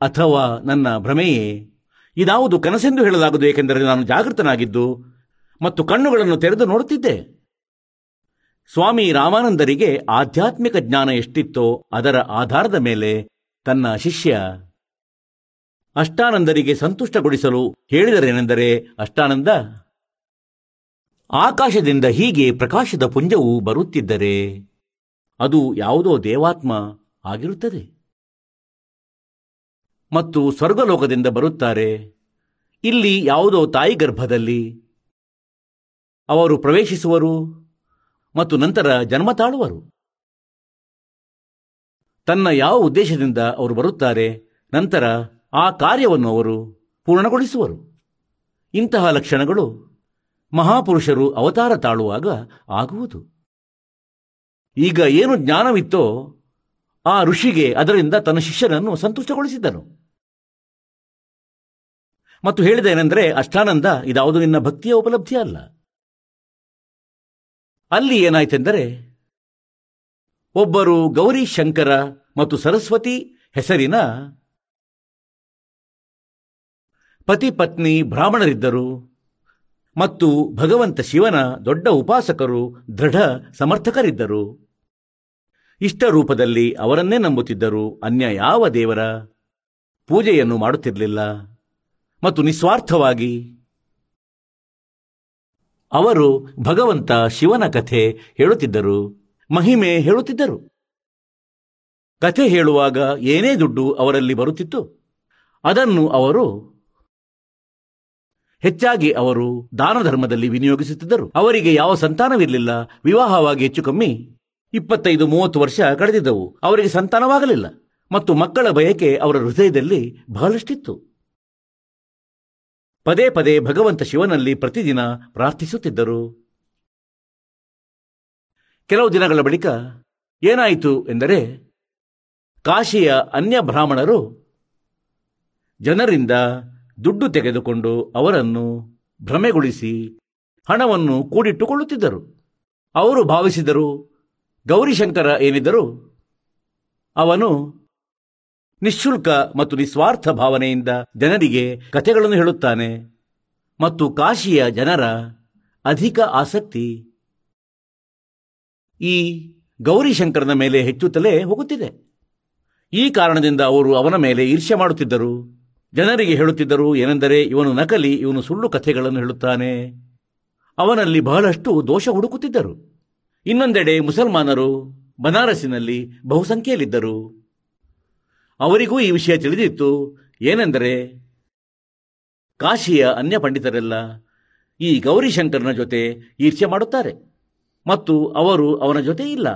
ಅಥವಾ ನನ್ನ ಭ್ರಮೆಯೇ? ಇದಾವುದು ಕನಸೆಂದು ಹೇಳಲಾಗದು ಏಕೆಂದರೆ ನಾನು ಜಾಗೃತನಾಗಿದ್ದು ಮತ್ತು ಕಣ್ಣುಗಳನ್ನು ತೆರೆದು ನೋಡುತ್ತಿದ್ದೆ. ಸ್ವಾಮಿ ರಾಮಾನಂದರಿಗೆ ಆಧ್ಯಾತ್ಮಿಕ ಜ್ಞಾನ ಎಷ್ಟಿತ್ತೋ ಅದರ ಆಧಾರದ ಮೇಲೆ ತನ್ನ ಶಿಷ್ಯ ಅಷ್ಟಾನಂದರಿಗೆ ಸಂತುಷ್ಟಗೊಳಿಸಲು ಹೇಳಿದರೇನೆಂದರೆ ಅಷ್ಟಾನಂದ, ಆಕಾಶದಿಂದ ಹೀಗೆ ಪ್ರಕಾಶದ ಪುಂಜವು ಬರುತ್ತಿದ್ದರೆ ಅದು ಯಾವುದೋ ದೇವಾತ್ಮ ಆಗಿರುತ್ತದೆ. ಮತ್ತು ಸ್ವರ್ಗಲೋಕದಿಂದ ಬರುತ್ತಾರೆ. ಇಲ್ಲಿ ಯಾವುದೋ ತಾಯಿ ಗರ್ಭದಲ್ಲಿ ಅವರು ಪ್ರವೇಶಿಸುವರು ಮತ್ತು ನಂತರ ಜನ್ಮ ತಾಳುವರು. ತನ್ನ ಯಾವ ಉದ್ದೇಶದಿಂದ ಅವರು ಬರುತ್ತಾರೆ, ನಂತರ ಆ ಕಾರ್ಯವನ್ನು ಅವರು ಪೂರ್ಣಗೊಳಿಸುವರು. ಇಂತಹ ಲಕ್ಷಣಗಳು ಮಹಾಪುರುಷರು ಅವತಾರ ತಾಳುವಾಗ ಆಗುವುದು. ಈಗ ಏನು ಜ್ಞಾನವಿತ್ತೋ ಆ ಋಷಿಗೆ ಅದರಿಂದ ತನ್ನ ಶಿಷ್ಯನನ್ನು ಸಂತುಷ್ಟಗೊಳಿಸಿದ್ದನು. ಮತ್ತು ಹೇಳಿದೇನೆಂದರೆ, ಅಷ್ಟಾನಂದ, ಇದಾವುದು ನಿನ್ನ ಭಕ್ತಿಯ ಉಪಲಬ್ಧಿ ಅಲ್ಲ. ಅಲ್ಲಿ ಏನಾಯ್ತೆಂದರೆ, ಒಬ್ಬರು ಗೌರಿ ಶಂಕರ ಮತ್ತು ಸರಸ್ವತಿ ಹೆಸರಿನ ಪತಿ ಪತ್ನಿ ಬ್ರಾಹ್ಮಣರಿದ್ದರು. ಮತ್ತು ಭಗವಂತ ಶಿವನ ದೊಡ್ಡ ಉಪಾಸಕರು, ದೃಢ ಸಮರ್ಥಕರಿದ್ದರು. ಇಷ್ಟ ರೂಪದಲ್ಲಿ ಅವರನ್ನೇ ನಂಬುತ್ತಿದ್ದರು, ಅನ್ಯ ಯಾವ ದೇವರ? ಪೂಜೆಯನ್ನು ಮಾಡುತ್ತಿರಲಿಲ್ಲ. ಮತ್ತು ನಿಸ್ವಾರ್ಥವಾಗಿ ಅವರು ಭಗವಂತ ಶಿವನ ಕಥೆ ಹೇಳುತ್ತಿದ್ದರು, ಮಹಿಮೆ ಹೇಳುತ್ತಿದ್ದರು. ಕಥೆ ಹೇಳುವಾಗ ಏನೇ ದುಡ್ಡು ಅವರಲ್ಲಿ ಬರುತ್ತಿತ್ತು, ಅದನ್ನು ಅವರು ಹೆಚ್ಚಾಗಿ ಅವರು ದಾನ ಧರ್ಮದಲ್ಲಿ ವಿನಿಯೋಗಿಸುತ್ತಿದ್ದರು. ಅವರಿಗೆ ಯಾವ ಸಂತಾನವಿರಲಿಲ್ಲ, ವಿವಾಹವಾಗಿ ಹೆಚ್ಚು ಕಮ್ಮಿ ಇಪ್ಪತ್ತೈದು, ಮೂವತ್ತು ವರ್ಷ ಕಳೆದಿದ್ದವು. ಅವರಿಗೆ ಸಂತಾನವಾಗಲಿಲ್ಲ ಮತ್ತು ಮಕ್ಕಳ ಬಯಕೆ ಅವರ ಹೃದಯದಲ್ಲಿ ಬಹಳಷ್ಟಿತ್ತು. ಪದೇ ಪದೇ ಭಗವಂತ ಶಿವನಲ್ಲಿ ಪ್ರತಿದಿನ ಪ್ರಾರ್ಥಿಸುತ್ತಿದ್ದರು. ಕೆಲವು ದಿನಗಳ ಬಳಿಕ ಏನಾಯಿತು ಎಂದರೆ, ಕಾಶಿಯ ಅನ್ಯ ಬ್ರಾಹ್ಮಣರು ಜನರಿಂದ ದುಡ್ಡು ತೆಗೆದುಕೊಂಡು ಅವರನ್ನು ಭ್ರಮೆಗೊಳಿಸಿ ಹಣವನ್ನು ಕೂಡಿಟ್ಟುಕೊಳ್ಳುತ್ತಿದ್ದರು. ಅವರು ಭಾವಿಸಿದರು ಗೌರಿಶಂಕರ ಏನಿದ್ದರು ಅವನು ನಿಶುಲ್ಕ ಮತ್ತು ನಿಸ್ವಾರ್ಥ ಭಾವನೆಯಿಂದ ಜನರಿಗೆ ಕಥೆಗಳನ್ನು ಹೇಳುತ್ತಾನೆ ಮತ್ತು ಕಾಶಿಯ ಜನರ ಅಧಿಕ ಆಸಕ್ತಿ ಈ ಗೌರಿಶಂಕರನ ಮೇಲೆ ಹೆಚ್ಚುತ್ತಲೇ ಹೋಗುತ್ತಿದೆ. ಈ ಕಾರಣದಿಂದ ಅವರು ಅವನ ಮೇಲೆ ಈರ್ಷ್ಯ ಮಾಡುತ್ತಿದ್ದರು. ಜನರಿಗೆ ಹೇಳುತ್ತಿದ್ದರು, ಏನೆಂದರೆ ಇವನು ನಕಲಿ, ಇವನು ಸುಳ್ಳು ಕಥೆಗಳನ್ನು ಹೇಳುತ್ತಾನೆ. ಅವನಲ್ಲಿ ಬಹಳಷ್ಟು ದೋಷ ಹುಡುಕುತ್ತಿದ್ದರು. ಇನ್ನೊಂದೆಡೆ ಮುಸಲ್ಮಾನರು ಬನಾರಸಿನಲ್ಲಿ ಬಹುಸಂಖ್ಯೆಯಲ್ಲಿದ್ದರು. ಅವರಿಗೂ ಈ ವಿಷಯ ತಿಳಿದಿತ್ತು. ಏನೆಂದರೆ, ಕಾಶಿಯ ಅನ್ಯ ಪಂಡಿತರೆಲ್ಲ ಈ ಗೌರಿಶಂಕರನ ಜೊತೆ ಈರ್ಷ್ಯ ಮಾಡುತ್ತಾರೆ. ಮತ್ತು ಅವರು ಅವನ ಜೊತೆ ಇಲ್ಲ.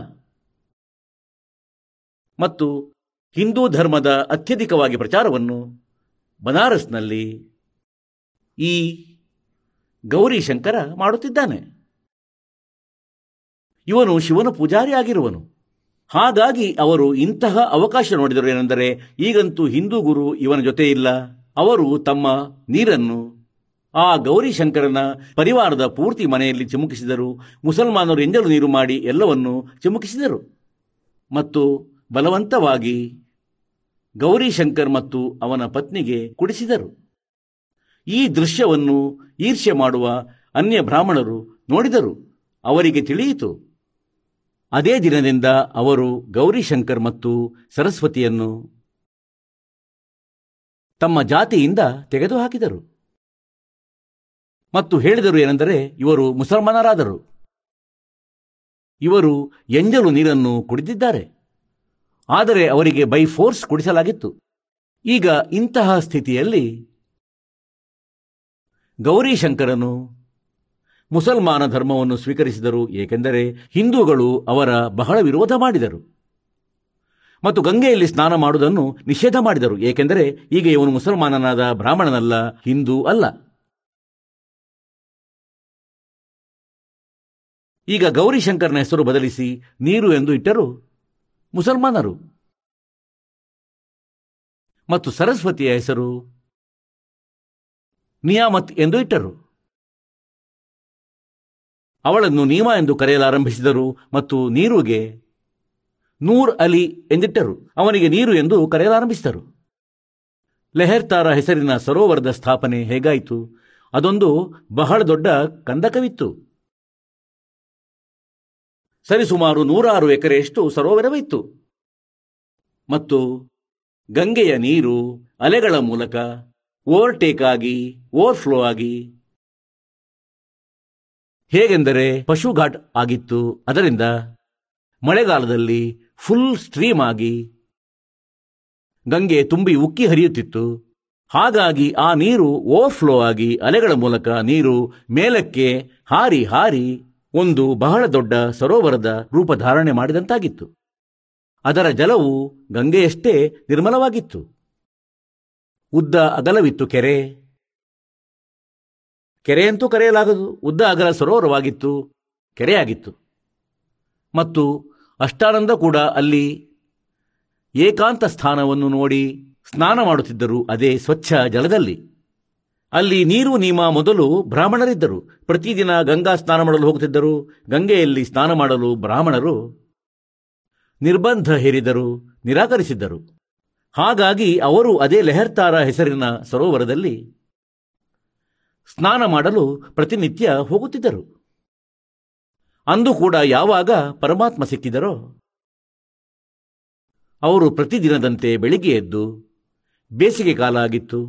ಮತ್ತು ಹಿಂದೂ ಧರ್ಮದ ಅತ್ಯಧಿಕವಾಗಿ ಪ್ರಚಾರವನ್ನು ಬನಾರಸ್ನಲ್ಲಿ ಈ ಗೌರಿಶಂಕರ ಮಾಡುತ್ತಿದ್ದಾನೆ. ಇವನು ಶಿವನ ಪೂಜಾರಿ ಆಗಿರುವನು. ಹಾಗಾಗಿ ಅವರು ಇಂತಹ ಅವಕಾಶ ನೋಡಿದರು ಏನೆಂದರೆ ಈಗಂತೂ ಹಿಂದೂ ಗುರು ಇವನ ಜೊತೆ ಇಲ್ಲ. ಅವರು ತಮ್ಮ ನೀರನ್ನು ಆ ಗೌರಿಶಂಕರನ ಪರಿವಾರದ ಪೂರ್ತಿ ಮನೆಯಲ್ಲಿ ಚಿಮುಕಿಸಿದರು. ಮುಸಲ್ಮಾನರು ಎಂಜಲು ನೀರು ಮಾಡಿ ಎಲ್ಲವನ್ನು ಚಿಮುಕಿಸಿದರು. ಮತ್ತು ಬಲವಂತವಾಗಿ ಗೌರಿಶಂಕರ್ ಮತ್ತು ಅವನ ಪತ್ನಿಗೆ ಕುಡಿಸಿದರು. ಈ ದೃಶ್ಯವನ್ನು ಈರ್ಷ್ಯ ಮಾಡುವ ಅನ್ಯ ಬ್ರಾಹ್ಮಣರು ನೋಡಿದರು. ಅವರಿಗೆ ತಿಳಿಯಿತು. ಅದೇ ದಿನದಿಂದ ಅವರು ಗೌರಿಶಂಕರ್ ಮತ್ತು ಸರಸ್ವತಿಯನ್ನು ತಮ್ಮ ಜಾತಿಯಿಂದ ತೆಗೆದುಹಾಕಿದರು. ಮತ್ತು ಹೇಳಿದರು ಏನೆಂದರೆ, ಇವರು ಮುಸಲ್ಮಾನರಾದರು. ಇವರು ಎಂಜಲು ನೀರನ್ನು ಕುಡಿದಿದ್ದಾರೆ. ಆದರೆ ಅವರಿಗೆ ಬೈ ಫೋರ್ಸ್ ಕೊಡಿಸಲಾಗಿತ್ತು. ಈಗ ಇಂತಹ ಸ್ಥಿತಿಯಲ್ಲಿ ಗೌರಿಶಂಕರನು ಮುಸಲ್ಮಾನ ಧರ್ಮವನ್ನು ಸ್ವೀಕರಿಸಿದರು, ಏಕೆಂದರೆ ಹಿಂದೂಗಳು ಅವರ ಬಹಳ ವಿರೋಧ ಮಾಡಿದರು. ಮತ್ತು ಗಂಗೆಯಲ್ಲಿ ಸ್ನಾನ ಮಾಡುವುದನ್ನು ನಿಷೇಧ ಮಾಡಿದರು, ಏಕೆಂದರೆ ಈಗ ಇವನು ಮುಸಲ್ಮಾನನಾದ ಬ್ರಾಹ್ಮಣನಲ್ಲ, ಹಿಂದೂ ಅಲ್ಲ. ಈಗ ಗೌರಿಶಂಕರನ ಹೆಸರು ಬದಲಿಸಿ ನೀರು ಎಂದು ಇಟ್ಟರು. ಮುಸಲ್ಮಾನರು. ಮತ್ತು ಸರಸ್ವತಿಯ ಹೆಸರು ನಿಯಾಮತ್ ಎಂದು ಇಟ್ಟರು. ಅವಳನ್ನು ನೀಮ ಎಂದು ಕರೆಯಲಾರಂಭಿಸಿದರು ಮತ್ತು ನೀರುಗೆ ನೂರ್ ಅಲಿ ಎಂದಿಟ್ಟರು. ಅವನಿಗೆ ನೀರು ಎಂದು ಕರೆಯಲಾರಂಭಿಸಿದರು. ಲೆಹರ್ತಾರ ಹೆಸರಿನ ಸರೋವರದ ಸ್ಥಾಪನೆ ಹೇಗಾಯಿತು? ಅದೊಂದು ಬಹಳ ದೊಡ್ಡ ಕಂದಕವಿತ್ತು. ಸರಿಸುಮಾರು ನೂರಾರು ಎಕರೆಯಷ್ಟು ಸರೋವರವಿತ್ತು. ಮತ್ತು ಗಂಗೆಯ ನೀರು ಅಲೆಗಳ ಮೂಲಕ ಓವರ್ಟೇಕ್ ಆಗಿ ಓವರ್ಫ್ಲೋ ಆಗಿ ಹೇಗೆಂದರೆ ಪಶುಘಾಟ್ ಆಗಿತ್ತು. ಅದರಿಂದ ಮಳೆಗಾಲದಲ್ಲಿ ಫುಲ್ ಸ್ಟ್ರೀಮ್ ಆಗಿ ಗಂಗೆ ತುಂಬಿ ಉಕ್ಕಿ ಹರಿಯುತ್ತಿತ್ತು. ಹಾಗಾಗಿ ಆ ನೀರು ಓವರ್ಫ್ಲೋ ಆಗಿ ಅಲೆಗಳ ಮೂಲಕ ನೀರು ಮೇಲಕ್ಕೆ ಹಾರಿ ಹಾರಿ ಒಂದು ಬಹಳ ದೊಡ್ಡ ಸರೋವರದ ರೂಪ ಧಾರಣೆ ಮಾಡಿದಂತಾಗಿತ್ತು. ಅದರ ಜಲವು ಗಂಗೆಯಷ್ಟೇ ನಿರ್ಮಲವಾಗಿತ್ತು. ಉದ್ದ ಅಗಲವಿತ್ತು ಕೆರೆ. ಕೆರೆಯಂತೂ ಕರೆಯಲಾಗದು, ಉದ್ದ ಅಗಲ ಸರೋವರವಾಗಿತ್ತು, ಕೆರೆಯಾಗಿತ್ತು. ಮತ್ತು ಅಷ್ಟಾನಂದ ಕೂಡ ಅಲ್ಲಿ ಏಕಾಂತ ಸ್ಥಾನವನ್ನು ನೋಡಿ ಸ್ನಾನ ಮಾಡುತ್ತಿದ್ದರು ಅದೇ ಸ್ವಚ್ಛ ಜಲದಲ್ಲಿ. ಅಲ್ಲಿ ನೀರು ನೀಮ ಮೊದಲು ಬ್ರಾಹ್ಮಣರಿದ್ದರು. ಪ್ರತಿದಿನ ಗಂಗಾ ಸ್ನಾನ ಮಾಡಲು ಹೋಗುತ್ತಿದ್ದರು. ಗಂಗೆಯಲ್ಲಿ ಸ್ನಾನ ಮಾಡಲು ಬ್ರಾಹ್ಮಣರು ನಿರ್ಬಂಧ ಹೇರಿದರು, ನಿರಾಕರಿಸಿದ್ದರು. ಹಾಗಾಗಿ ಅವರು ಅದೇ ಲೆಹರ್ತಾರ ಹೆಸರಿನ ಸರೋವರದಲ್ಲಿ ಸ್ನಾನ ಮಾಡಲು ಪ್ರತಿನಿತ್ಯ ಹೋಗುತ್ತಿದ್ದರು. ಅಂದು ಕೂಡ ಯಾವಾಗ ಪರಮಾತ್ಮ ಸಿಕ್ಕಿದರೋ, ಅವರು ಪ್ರತಿದಿನದಂತೆ ಬೆಳಿಗ್ಗೆ ಎದ್ದು ಬೇಸಿಗೆ ಕಾಲ ಆಗಿತ್ತು.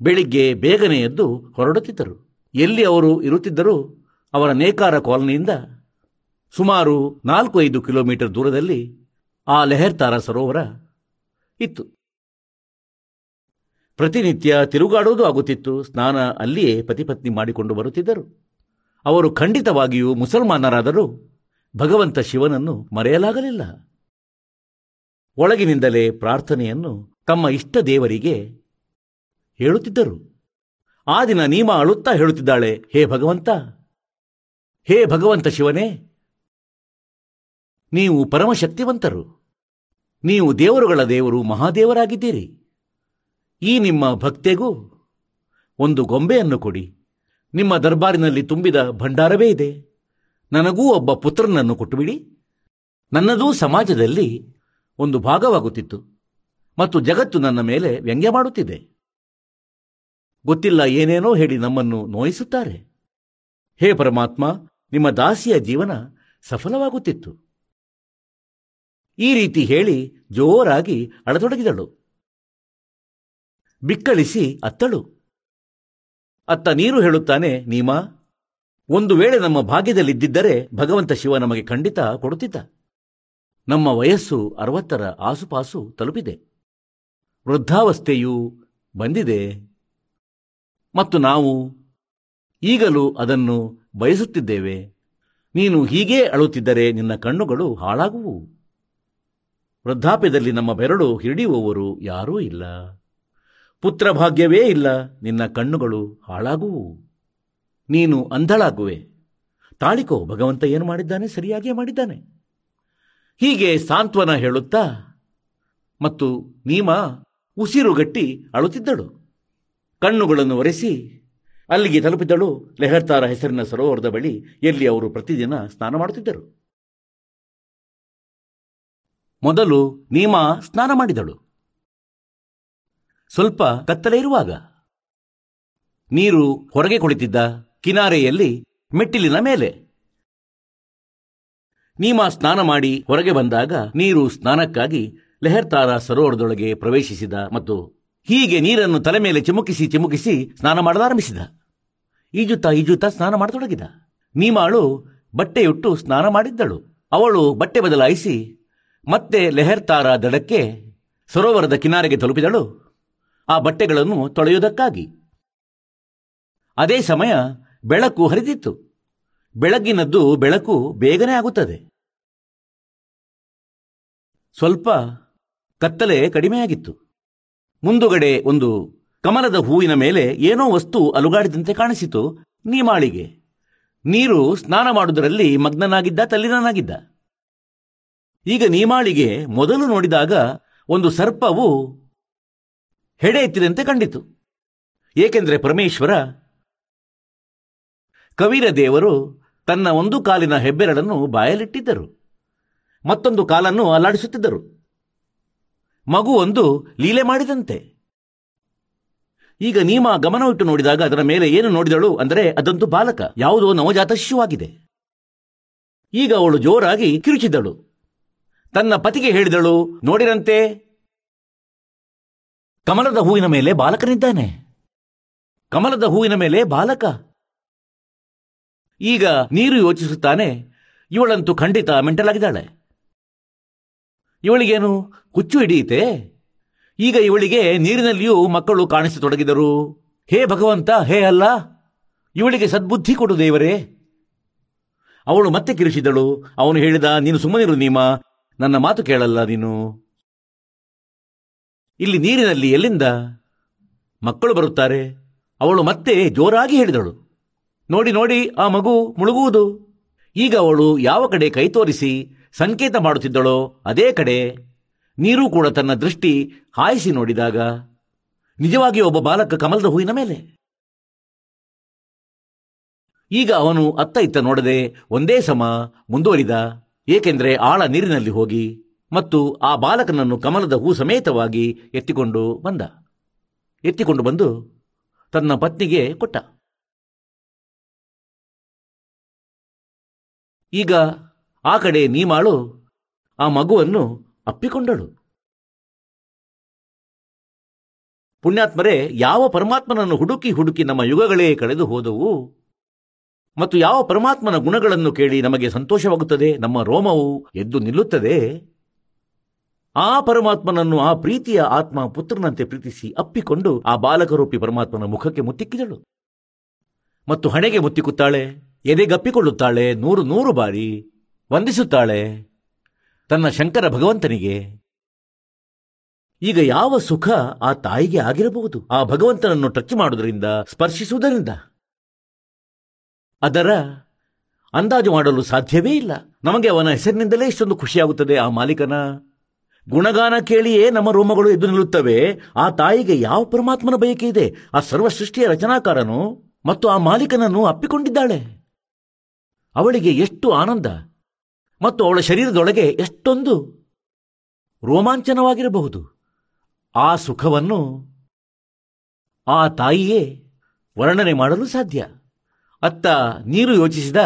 ಬೆಳಿಗ್ಗೆ ಬೇಗನೆ ಎದ್ದು ಹೊರಡುತ್ತಿದ್ದರು. ಎಲ್ಲಿ ಅವರು ಇರುತ್ತಿದ್ದರೂ ಅವರ ನೇಕಾರ ಕಾಲನಿಯಿಂದ ಸುಮಾರು ನಾಲ್ಕು ಐದು ಕಿಲೋಮೀಟರ್ ದೂರದಲ್ಲಿ ಆ ಲೆಹರ್ತಾರ ಸರೋವರ ಇತ್ತು. ಪ್ರತಿನಿತ್ಯ ತಿರುಗಾಡುವುದು ಆಗುತ್ತಿತ್ತು. ಸ್ನಾನ ಅಲ್ಲಿಯೇ ಪತಿಪತ್ನಿ ಮಾಡಿಕೊಂಡು ಬರುತ್ತಿದ್ದರು. ಅವರು ಖಂಡಿತವಾಗಿಯೂ ಮುಸಲ್ಮಾನರಾದರೂ ಭಗವಂತ ಶಿವನನ್ನು ಮರೆಯಲಾಗಲಿಲ್ಲ. ಒಳಗಿನಿಂದಲೇ ಪ್ರಾರ್ಥನೆಯನ್ನು ತಮ್ಮ ಇಷ್ಟ ದೇವರಿಗೆ ಹೇಳುತ್ತಿದ್ದರು. ಆ ದಿನ ನೀಮ ಅಳುತ್ತಾ ಹೇಳುತ್ತಿದ್ದಾಳೆ, ಹೇ ಭಗವಂತ ಹೇ ಭಗವಂತ ಶಿವನೇ, ನೀವು ಪರಮಶಕ್ತಿವಂತರು. ನೀವು ದೇವರುಗಳ ದೇವರು, ಮಹಾದೇವರಾಗಿದ್ದೀರಿ. ಈ ನಿಮ್ಮ ಭಕ್ತೆಗೂ ಒಂದು ಗೊಂಬೆಯನ್ನು ಕೊಡಿ. ನಿಮ್ಮ ದರ್ಬಾರಿನಲ್ಲಿ ತುಂಬಿದ ಭಂಡಾರವೇ ಇದೆ. ನನಗೂ ಒಬ್ಬ ಪುತ್ರನನ್ನು ಕೊಟ್ಟುಬಿಡಿ. ನನ್ನದೂ ಸಮಾಜದಲ್ಲಿ ಒಂದು ಭಾಗವಾಗುತ್ತಿತ್ತು ಮತ್ತು ಜಗತ್ತು ನನ್ನ ಮೇಲೆ ವ್ಯಂಗ್ಯ ಮಾಡುತ್ತಿದೆ. ಗೊತ್ತಿಲ್ಲ ಏನೇನೋ ಹೇಳಿ ನಮ್ಮನ್ನು ನೋಯಿಸುತ್ತಾರೆ. ಹೇ ಪರಮಾತ್ಮ, ನಿಮ್ಮ ದಾಸಿಯ ಜೀವನ ಸಫಲವಾಗುತ್ತಿತ್ತು. ಈ ರೀತಿ ಹೇಳಿ ಜೋರಾಗಿ ಅಳತೊಡಗಿದಳು. ಬಿಕ್ಕಳಿಸಿ ಅತ್ತಳು. ಅತ್ತ ನೀರು ಹೇಳುತ್ತಾನೆ, ನೀಮಾ, ಒಂದು ವೇಳೆ ನಮ್ಮ ಭಾಗ್ಯದಲ್ಲಿದ್ದಿದ್ದರೆ ಭಗವಂತ ಶಿವ ನಮಗೆ ಖಂಡಿತ ಕೊಡುತ್ತಿದ್ದ. ನಮ್ಮ ವಯಸ್ಸು ಅರವತ್ತರ ಆಸುಪಾಸು ತಲುಪಿದೆ. ವೃದ್ಧಾವಸ್ಥೆಯೂ ಬಂದಿದೆ. ಮತ್ತು ನಾವು ಈಗಲೂ ಅದನ್ನು ಬಯಸುತ್ತಿದ್ದೇವೆ. ನೀನು ಹೀಗೇ ಅಳುತ್ತಿದ್ದರೆ ನಿನ್ನ ಕಣ್ಣುಗಳು ಹಾಳಾಗುವು. ವೃದ್ಧಾಪ್ಯದಲ್ಲಿ ನಮ್ಮ ಬೆರಳು ಹಿಡಿಯುವವರು ಯಾರೂ ಇಲ್ಲ. ಪುತ್ರ ಭಾಗ್ಯವೇ ಇಲ್ಲ, ನಿನ್ನ ಕಣ್ಣುಗಳು ಹಾಳಾಗುವು. ನೀನು ಅಂಧಳಾಗುವೆ. ತಾಳಿಕೋ, ಭಗವಂತ ಏನು ಮಾಡಿದ್ದಾನೆ? ಸರಿಯಾಗಿಯೇ ಮಾಡಿದ್ದಾನೆ. ಹೀಗೆ ಸಾಂತ್ವನ ಹೇಳುತ್ತಾ ಮತ್ತು ನೀಮ ಉಸಿರುಗಟ್ಟಿ ಅಳುತ್ತಿದ್ದಳು. ಕಣ್ಣುಗಳನ್ನು ಒರೆಸಿ ಅಲ್ಲಿಗೆ ತಲುಪಿದಳು ಲೆಹರ್ತಾರ ಹೆಸರಿನ ಸರೋವರದ ಬಳಿ ಎಲ್ಲಿ ಅವರು ಪ್ರತಿದಿನ ಸ್ನಾನ ಮಾಡುತ್ತಿದ್ದರು. ಮೊದಲು ನೀಮಾ ಸ್ನಾನ ಮಾಡಿದಳು. ಸ್ವಲ್ಪ ಕತ್ತಲೆ ಇರುವಾಗ ನೀರು ಹೊರಗೆ ಕುಳಿತಿದ್ದ ಕಿನಾರೆಯಲ್ಲಿ ಮೆಟ್ಟಿಲಿನ ಮೇಲೆ ನೀಮಾ ಸ್ನಾನ ಮಾಡಿ ಹೊರಗೆ ಬಂದಾಗ ನೀರು ಸ್ನಾನಕ್ಕಾಗಿ ಲೆಹರ್ತಾರ ಸರೋವರದೊಳಗೆ ಪ್ರವೇಶಿಸಿದ ಮತ್ತು ಹೀಗೆ ನೀರನ್ನು ತಲೆ ಮೇಲೆ ಚಿಮುಕಿಸಿ ಚಿಮುಕಿಸಿ ಸ್ನಾನ ಮಾಡಲಾರಂಭಿಸಿದ ಈಜುತ್ತಾ ಈಜುತ್ತಾ ಸ್ನಾನ ಮಾಡತೊಡಗಿದ. ನೀಮಾಳು ಬಟ್ಟೆಯುಟ್ಟು ಸ್ನಾನ ಮಾಡಿದ್ದಳು. ಅವಳು ಬಟ್ಟೆ ಬದಲಾಯಿಸಿ ಮತ್ತೆ ಲೆಹರ್ತಾರ ದಡಕ್ಕೆ ಸರೋವರದ ಕಿನಾರೆಗೆ ತಲುಪಿದಳು. ಆ ಬಟ್ಟೆಗಳನ್ನು ತೊಳೆಯುವುದಕ್ಕಾಗಿ. ಅದೇ ಸಮಯ ಬೆಳಕು ಹರಿದಿತ್ತು. ಬೆಳಗ್ಗಿನದ್ದು ಬೆಳಕು ಬೇಗನೆ ಆಗುತ್ತದೆ. ಸ್ವಲ್ಪ ಕತ್ತಲೆ ಕಡಿಮೆಯಾಗಿತ್ತು. ಮುಂದುಗಡೆ ಒಂದು ಕಮಲದ ಹೂವಿನ ಮೇಲೆ ಏನೋ ವಸ್ತು ಅಲುಗಾಡಿದಂತೆ ಕಾಣಿಸಿತು. ನೀಮಾಳಿಗೆ. ನೀರು ಸ್ನಾನ ಮಾಡುವುದರಲ್ಲಿ ಮಗ್ನನಾಗಿದ್ದ ತಲ್ಲಿನಾಗಿದ್ದ ಈಗ ನೀಮಾಳಿಗೆ ಮೊದಲು ನೋಡಿದಾಗ ಒಂದು ಸರ್ಪವು ಹೆಡೆ ಎತ್ತಿದಂತೆ ಕಂಡಿತು. ಏಕೆಂದರೆ ಪರಮೇಶ್ವರ ಕವಿರ ದೇವರು ತನ್ನ ಒಂದು ಕಾಲಿನ ಹೆಬ್ಬೆರಳನ್ನು ಬಾಯಲಿಟ್ಟಿದ್ದರು ಮತ್ತೊಂದು ಕಾಲನ್ನು ಅಲ್ಲಾಡಿಸುತ್ತಿದ್ದರು. ಮಗು ಒಂದು ಲೀಲೆ ಮಾಡಿದಂತೆ. ಈಗ ನೀಮ ಗಮನವಿಟ್ಟು ನೋಡಿದಾಗ ಅದರ ಮೇಲೆ ಏನು ನೋಡಿದಳು ಅಂದರೆ ಅದಂತೂ ಬಾಲಕ, ಯಾವುದೋ ನವಜಾತ ಶಿಶುವಾಗಿದೆ ಈಗ ಅವಳು ಜೋರಾಗಿ ಕಿರುಚಿದಳು ತನ್ನ ಪತಿಗೆ ಹೇಳಿದಳು, ನೋಡಿರಂತೆ, ಕಮಲದ ಹೂವಿನ ಮೇಲೆ ಬಾಲಕನಿದ್ದಾನೆ. ಕಮಲದ ಹೂವಿನ ಮೇಲೆ ಬಾಲಕ. ಈಗ ನೀರು ಯೋಚಿಸುತ್ತಾನೆ, ಇವಳಂತೂ ಖಂಡಿತ ಮೆಂಟಲಾಗಿದ್ದಾಳೆ. ಇವಳಿಗೇನು ಹುಚ್ಚು ಹಿಡಿಯಿತೆ? ಈಗ ಇವಳಿಗೆ ನೀರಿನಲ್ಲಿಯೂ ಮಕ್ಕಳು ಕಾಣಿಸತೊಡಗಿದರು. ಹೇ ಭಗವಂತ, ಹೇ ಅಲ್ಲ, ಇವಳಿಗೆ ಸದ್ಬುದ್ಧಿ ಕೊಡು ದೇವರೇ. ಅವಳು ಮತ್ತೆ ಕಿರಿಸಿದಳು ಅವನು ಹೇಳಿದ, ನೀನು ಸುಮ್ಮನಿರು ನೀಮ, ನನ್ನ ಮಾತು ಕೇಳಲ್ಲ ನೀನು. ಇಲ್ಲಿ ನೀರಿನಲ್ಲಿ ಎಲ್ಲಿಂದ ಮಕ್ಕಳು ಬರುತ್ತಾರೆ? ಅವಳು ಮತ್ತೆ ಜೋರಾಗಿ ಹೇಳಿದಳು. ನೋಡಿ ನೋಡಿ, ಆ ಮಗು ಮುಳುಗುವುದು. ಈಗ ಅವಳು ಯಾವ ಕಡೆ ಕೈ ತೋರಿಸಿ ಸಂಕೇತ ಮಾಡುತ್ತಿದ್ದಳೋ? ಅದೇ ಕಡೆ ನೀರು ಕೂಡ ತನ್ನ ದೃಷ್ಟಿ ಹಾಯಿಸಿ ನೋಡಿದಾಗ ನಿಜವಾಗಿ ಒಬ್ಬ ಬಾಲಕ ಕಮಲದ ಹೂವಿನ ಮೇಲೆ. ಈಗ ಅವನು ಅತ್ತ ಇತ್ತ ನೋಡದೆ ಒಂದೇ ಸಮ ಮುಂದುವರಿದ, ಏಕೆಂದರೆ ಆಳ ನೀರಿನಲ್ಲಿ ಹೋಗಿ ಮತ್ತು ಆ ಬಾಲಕನನ್ನು ಕಮಲದ ಹೂ ಸಮೇತವಾಗಿ ಎತ್ತಿಕೊಂಡು ಬಂದ. ಎತ್ತಿಕೊಂಡು ಬಂದು ತನ್ನ ಪತ್ನಿಗೆ ಕೊಟ್ಟ. ಈಗ ಆ ಕಡೆ ನೀಮಾಳು ಆ ಮಗುವನ್ನು ಅಪ್ಪಿಕೊಂಡಳು. ಪುಣ್ಯಾತ್ಮರೇ, ಯಾವ ಪರಮಾತ್ಮನನ್ನು ಹುಡುಕಿ ಹುಡುಕಿ ನಮ್ಮ ಯುಗಗಳೇ ಕಳೆದು ಹೋದವು? ಮತ್ತು ಯಾವ ಪರಮಾತ್ಮನ ಗುಣಗಳನ್ನು ಕೇಳಿ ನಮಗೆ ಸಂತೋಷವಾಗುತ್ತದೆ? ನಮ್ಮ ರೋಮವು ಎದ್ದು ನಿಲ್ಲುತ್ತದೆ? ಆ ಪರಮಾತ್ಮನನ್ನು ಆ ಪ್ರೀತಿಯ ಆತ್ಮ ಪುತ್ರನಂತೆ ಪ್ರೀತಿಸಿ ಅಪ್ಪಿಕೊಂಡು ಆ ಬಾಲಕರೂಪಿ ಪರಮಾತ್ಮನ ಮುಖಕ್ಕೆ ಮುತ್ತಿಕ್ಕಿದಳು. ಮತ್ತು ಹಣೆಗೆ ಮುತ್ತಿಕ್ಕುತ್ತಾಳೆ, ಎದೆಗಪ್ಪಿಕೊಳ್ಳುತ್ತಾಳೆ ನೂರು ನೂರು ಬಾರಿ. ವಂದಿಸುತ್ತಾಳೆ? ತನ್ನ ಶಂಕರ ಭಗವಂತನಿಗೆ. ಈಗ ಯಾವ ಸುಖ ಆ ತಾಯಿಗೆ ಆಗಿರಬಹುದು? ಆ ಭಗವಂತನನ್ನು ಟಚ್ ಮಾಡುವುದರಿಂದ, ಸ್ಪರ್ಶಿಸುವುದರಿಂದ. ಅದರ ಅಂದಾಜು ಮಾಡಲು ಸಾಧ್ಯವೇ ಇಲ್ಲ. ನಮಗೆ ಅವನ ಹೆಸರಿನಿಂದಲೇ ಇಷ್ಟೊಂದು ಖುಷಿಯಾಗುತ್ತದೆ. ಆ ಮಾಲೀಕನ ಗುಣಗಾನ ಕೇಳಿಯೇ ನಮ್ಮ ರೋಮಗಳು ಎದ್ದು ನಿಲ್ಲುತ್ತವೆ. ಆ ತಾಯಿಗೆ ಯಾವ ಪರಮಾತ್ಮನ ಬಯಕೆ ಇದೆ? ಆ ಸರ್ವ ಸೃಷ್ಟಿಯ ರಚನಾಕಾರನು ಮತ್ತು ಆ ಮಾಲೀಕನನ್ನು ಅಪ್ಪಿಕೊಂಡಿದ್ದಾಳೆ. ಅವಳಿಗೆ ಎಷ್ಟು ಆನಂದ. ಮತ್ತು ಅವಳ ಶರೀರದೊಳಗೆ ಎಷ್ಟೊಂದು ರೋಮಾಂಚನವಾಗಿರಬಹುದು. ಆ ಸುಖವನ್ನು ಆ ತಾಯಿಯೇ ವರ್ಣನೆ ಮಾಡಲು ಸಾಧ್ಯ. ಅತ್ತ ನೀರು ಯೋಚಿಸಿದ,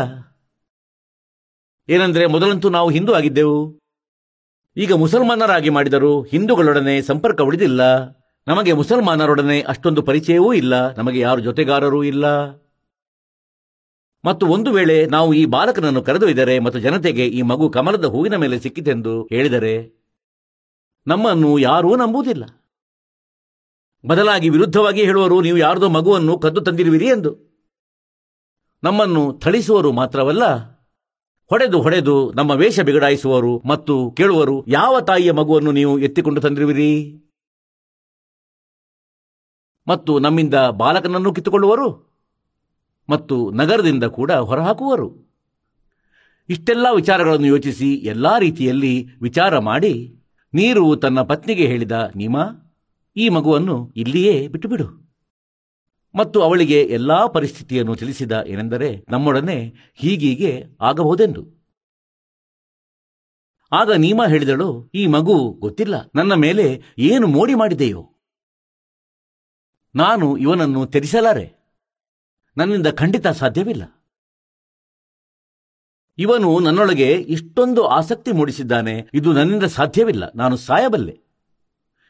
ಏನೆಂದರೆ ಮೊದಲಂತೂ ನಾವು ಹಿಂದೂ ಆಗಿದ್ದೆವು. ಈಗ ಮುಸಲ್ಮಾನರಾಗಿ ಮಾಡಿದರು ಹಿಂದೂಗಳೊಡನೆ ಸಂಪರ್ಕ ಉಳಿದಿಲ್ಲ. ನಮಗೆ ಮುಸಲ್ಮಾನರೊಡನೆ ಅಷ್ಟೊಂದು ಪರಿಚಯವೂ ಇಲ್ಲ. ನಮಗೆ ಯಾರು ಜೊತೆಗಾರರೂ ಇಲ್ಲ. ಮತ್ತು ಒಂದು ವೇಳೆ ನಾವು ಈ ಬಾಲಕನನ್ನು ಕರೆದೊಯ್ದರೆ ಮತ್ತು ಜನತೆಗೆ ಈ ಮಗು ಕಮಲದ ಹೂವಿನ ಮೇಲೆ ಸಿಕ್ಕಿತೆಂದು ಹೇಳಿದರೆ, ನಮ್ಮನ್ನು ಯಾರೂ ನಂಬುವುದಿಲ್ಲ. ಬದಲಾಗಿ ವಿರುದ್ಧವಾಗಿ ಹೇಳುವರು ನೀವು ಯಾರದೋ ಮಗುವನ್ನು ಕದ್ದು ತಂದಿರುವಿರಿ ಎಂದು. ನಮ್ಮನ್ನು ಥಳಿಸುವರು ಮಾತ್ರವಲ್ಲ, ಹೊಡೆದು ಹೊಡೆದು ನಮ್ಮ ವೇಷ ಬಿಗಡಾಯಿಸುವರು ಮತ್ತು ಕೇಳುವರು, ಯಾವ ತಾಯಿಯ ಮಗುವನ್ನು ನೀವು ಎತ್ತಿಕೊಂಡು ತಂದಿರುವಿರಿ? ಮತ್ತು ನಮ್ಮಿಂದ ಬಾಲಕನನ್ನು ಕಿತ್ತುಕೊಳ್ಳುವರು? ಮತ್ತು ನಗರದಿಂದ ಕೂಡ ಹೊರಹಾಕುವರು. ಇಷ್ಟೆಲ್ಲ ವಿಚಾರಗಳನ್ನು ಯೋಚಿಸಿ ಎಲ್ಲಾ ರೀತಿಯಲ್ಲಿ ವಿಚಾರ ಮಾಡಿ, ನೀರು ತನ್ನ ಪತ್ನಿಗೆ ಹೇಳಿದ, ನೀಮಾ, ಈ ಮಗುವನ್ನು ಇಲ್ಲಿಯೇ ಬಿಟ್ಟುಬಿಡು. ಮತ್ತು ಅವಳಿಗೆ ಎಲ್ಲಾ ಪರಿಸ್ಥಿತಿಯನ್ನು ತಿಳಿಸಿದ ಏನೆಂದರೆ, ನಮ್ಮೊಡನೆ ಹೀಗೀಗೆ ಆಗಬಹುದೆಂದು. ಆಗ ನೀಮಾ ಹೇಳಿದಳು, ಈ ಮಗು ಗೊತ್ತಿಲ್ಲ, ನನ್ನ ಮೇಲೆ ಏನು ಮೋಡಿ ಮಾಡಿದೆಯೋ? ನಾನು ಇವನನ್ನು ತೆರಿಸಲಾರೆ ನನ್ನಿಂದ ಖಂಡಿತ ಸಾಧ್ಯವಿಲ್ಲ. ಇವನು ನನ್ನೊಳಗೆ ಇಷ್ಟೊಂದು ಆಸಕ್ತಿ ಮೂಡಿಸಿದ್ದಾನೆ, ಇದು ನನ್ನಿಂದ ಸಾಧ್ಯವಿಲ್ಲ, ನಾನು ಸಾಯಬಲ್ಲೆ.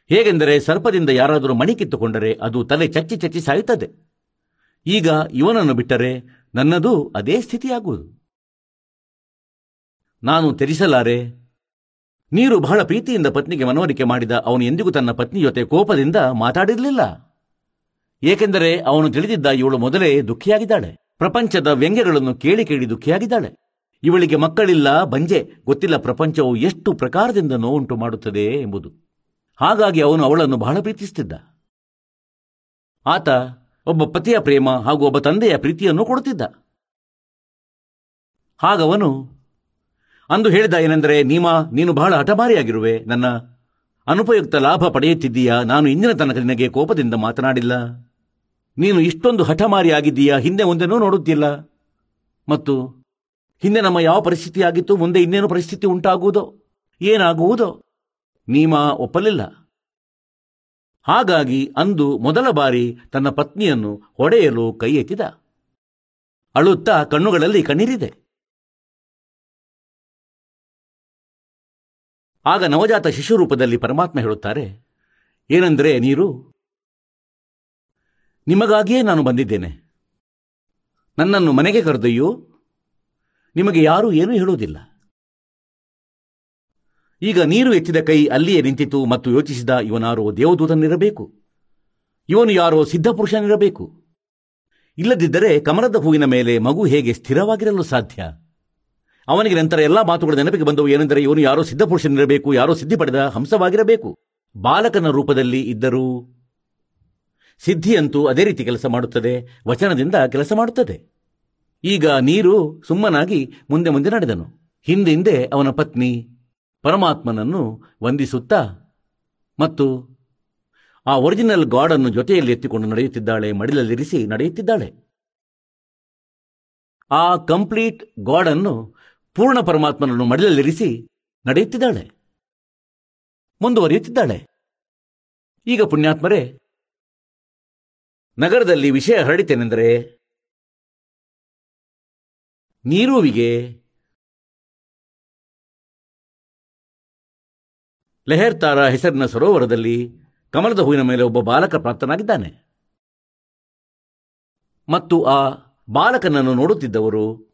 ಹೇಗೆಂದರೆ ಸರ್ಪದಿಂದ ಯಾರಾದರೂ ಮಣಿ ಕಿತ್ತುಕೊಂಡರೆ ಅದು ತಲೆ ಚಚ್ಚಿ ಚಚ್ಚಿ ಸಾಯುತ್ತದೆ. ಈಗ ಇವನನ್ನು ಬಿಟ್ಟರೆ ನನ್ನದು ಅದೇ ಸ್ಥಿತಿಯಾಗುವುದು. ನಾನು ತೆರಿಸಲಾರೆ. ನೀರು ಬಹಳ ಪ್ರೀತಿಯಿಂದ ಪತ್ನಿಗೆ ಮನವರಿಕೆ ಮಾಡಿದ ಅವನು ಎಂದಿಗೂ ತನ್ನ ಪತ್ನಿ ಜೊತೆ ಕೋಪದಿಂದ ಮಾತಾಡಿರಲಿಲ್ಲ. ಏಕೆಂದರೆ ಅವನು ತಿಳಿದಿದ್ದ ಇವಳು ಮೊದಲೇ ದುಃಖಿಯಾಗಿದ್ದಾಳೆ. ಪ್ರಪಂಚದ ವ್ಯಂಗ್ಯಗಳನ್ನು ಕೇಳಿ ಕೇಳಿ ದುಃಖಿಯಾಗಿದ್ದಾಳೆ. ಇವಳಿಗೆ ಮಕ್ಕಳಿಲ್ಲ, ಬಂಜೆ, ಗೊತ್ತಿಲ್ಲ ಪ್ರಪಂಚವು ಎಷ್ಟು ಪ್ರಕಾರದಿಂದ ನೋವುಂಟು ಮಾಡುತ್ತದೆ ಎಂಬುದು. ಹಾಗಾಗಿ ಅವನು ಅವಳನ್ನು ಬಹಳ ಪ್ರೀತಿಸುತ್ತಿದ್ದ ಆತ ಒಬ್ಬ ಪತಿಯ ಪ್ರೇಮ ಹಾಗೂ ಒಬ್ಬ ತಂದೆಯ ಪ್ರೀತಿಯನ್ನು ಕೊಡುತ್ತಿದ್ದ. ಹಾಗವನು ಅಂದು ಹೇಳಿದ ಏನೆಂದರೆ, ನೀಮ, ನೀನು ಬಹಳ ಹಠಮಾರಿಯಾಗಿರುವೆ. ನನ್ನ ಅನುಪಯುಕ್ತ ಲಾಭ ಪಡೆಯುತ್ತಿದ್ದೀಯಾ? ನಾನು ಇಂದಿನ ತನಕ ನಿನಗೆ ಕೋಪದಿಂದ ಮಾತನಾಡಿಲ್ಲ. ನೀನು ಇಷ್ಟೊಂದು ಹಠಮಾರಿಯಾಗಿದ್ದೀಯಾ ಹಿಂದೆ ಮುಂದೆನೂ ನೋಡುತ್ತಿಲ್ಲ. ಮತ್ತು ಹಿಂದೆ ನಮ್ಮ ಯಾವ ಪರಿಸ್ಥಿತಿ ಆಗಿತ್ತು ಮುಂದೆ ಇನ್ನೇನು ಪರಿಸ್ಥಿತಿ ಉಂಟಾಗುವುದೋ? ಏನಾಗುವುದೋ? ನೀಮಾ ಒಪ್ಪಲಿಲ್ಲ. ಹಾಗಾಗಿ ಅಂದು ಮೊದಲ ಬಾರಿ ತನ್ನ ಪತ್ನಿಯನ್ನು ಹೊಡೆಯಲು ಕೈ ಎತ್ತಿದ ಅಳುತ್ತಾ ಕಣ್ಣುಗಳಲ್ಲಿ ಕಣ್ಣೀರಿದೆ. ಆಗ ನವಜಾತ ಶಿಶು ರೂಪದಲ್ಲಿ ಪರಮಾತ್ಮ ಹೇಳುತ್ತಾರೆ, ಏನೆಂದರೆ ನೀರು? ನಿಮಗಾಗಿಯೇ ನಾನು ಬಂದಿದ್ದೇನೆ. ನನ್ನನ್ನು ಮನೆಗೆ ಕರೆದೊಯ್ಯೋ. ನಿಮಗೆ ಯಾರೂ ಏನೂ ಹೇಳುವುದಿಲ್ಲ. ಈಗ ನೀರು ಎತ್ತಿದ ಕೈ ಅಲ್ಲಿಯೇ ನಿಂತಿತು ಮತ್ತು ಯೋಚಿಸಿದ ಇವನಾರೋ ದೇವದೂತನಿರಬೇಕು. ಇವನು ಯಾರೋ ಸಿದ್ಧಪುರುಷನಿರಬೇಕು ಇಲ್ಲದಿದ್ದರೆ ಕಮಲದ ಹೂವಿನ ಮೇಲೆ ಮಗು ಹೇಗೆ ಸ್ಥಿರವಾಗಿರಲು ಸಾಧ್ಯ? ಅವನಿಗೆ ನಂತರ ಎಲ್ಲ ಮಾತುಗಳ ನೆನಪಿಗೆ ಬಂದವು. ಏನೆಂದರೆ ಇವನು ಯಾರೋ ಸಿದ್ಧಪುರುಷನಿರಬೇಕು ಯಾರೋ ಸಿದ್ಧಿ ಪಡೆದ ಹಂಸವಾಗಿರಬೇಕು. ಬಾಲಕನ ರೂಪದಲ್ಲಿ ಇದ್ದರೂ ಸಿದ್ಧಿಯಂತೂ ಅದೇ ರೀತಿ ಕೆಲಸ ಮಾಡುತ್ತದೆ, ವಚನದಿಂದ ಕೆಲಸ ಮಾಡುತ್ತದೆ. ಈಗ ನೀರು ಸುಮ್ಮನಾಗಿ ಮುಂದೆ ಮುಂದೆ ನಡೆದನು. ಹಿಂದೆ ಹಿಂದೆ ಅವನ ಪತ್ನಿ ಪರಮಾತ್ಮನನ್ನು ವಂದಿಸುತ್ತಾ ಮತ್ತು ಆ ಒರಿಜಿನಲ್ ಗಾಡನ್ನು ಜೊತೆಯಲ್ಲಿ ಎತ್ತಿಕೊಂಡು ನಡೆಯುತ್ತಿದ್ದಾಳೆ, ಮಡಿಲಲ್ಲಿರಿಸಿ ನಡೆಯುತ್ತಿದ್ದಾಳೆ. ಆ ಕಂಪ್ಲೀಟ್ ಗಾಡನ್ನು ಪೂರ್ಣ ಪರಮಾತ್ಮನನ್ನು ಮಡಿಲಲ್ಲಿರಿಸಿ ನಡೆಯುತ್ತಿದ್ದಾಳೆ, ಮುಂದುವರಿಯುತ್ತಿದ್ದಾಳೆ. ಈಗ ಪುಣ್ಯಾತ್ಮರೇ ನಗರದಲ್ಲಿ ವಿಷಯ ಹರಡಿತೇನೆಂದರೆ, ನೀರುವಿಗೆ ಲೆಹರ್ತಾರ ಹೆಸರಿನ ಸರೋವರದಲ್ಲಿ ಕಮಲದ ಹೂವಿನ ಮೇಲೆ ಒಬ್ಬ ಬಾಲಕ ಪ್ರಾಪ್ತನಾಗಿದ್ದಾನೆ. ಮತ್ತು ಆ ಬಾಲಕನನ್ನು ನೋಡುತ್ತಿದ್ದವರು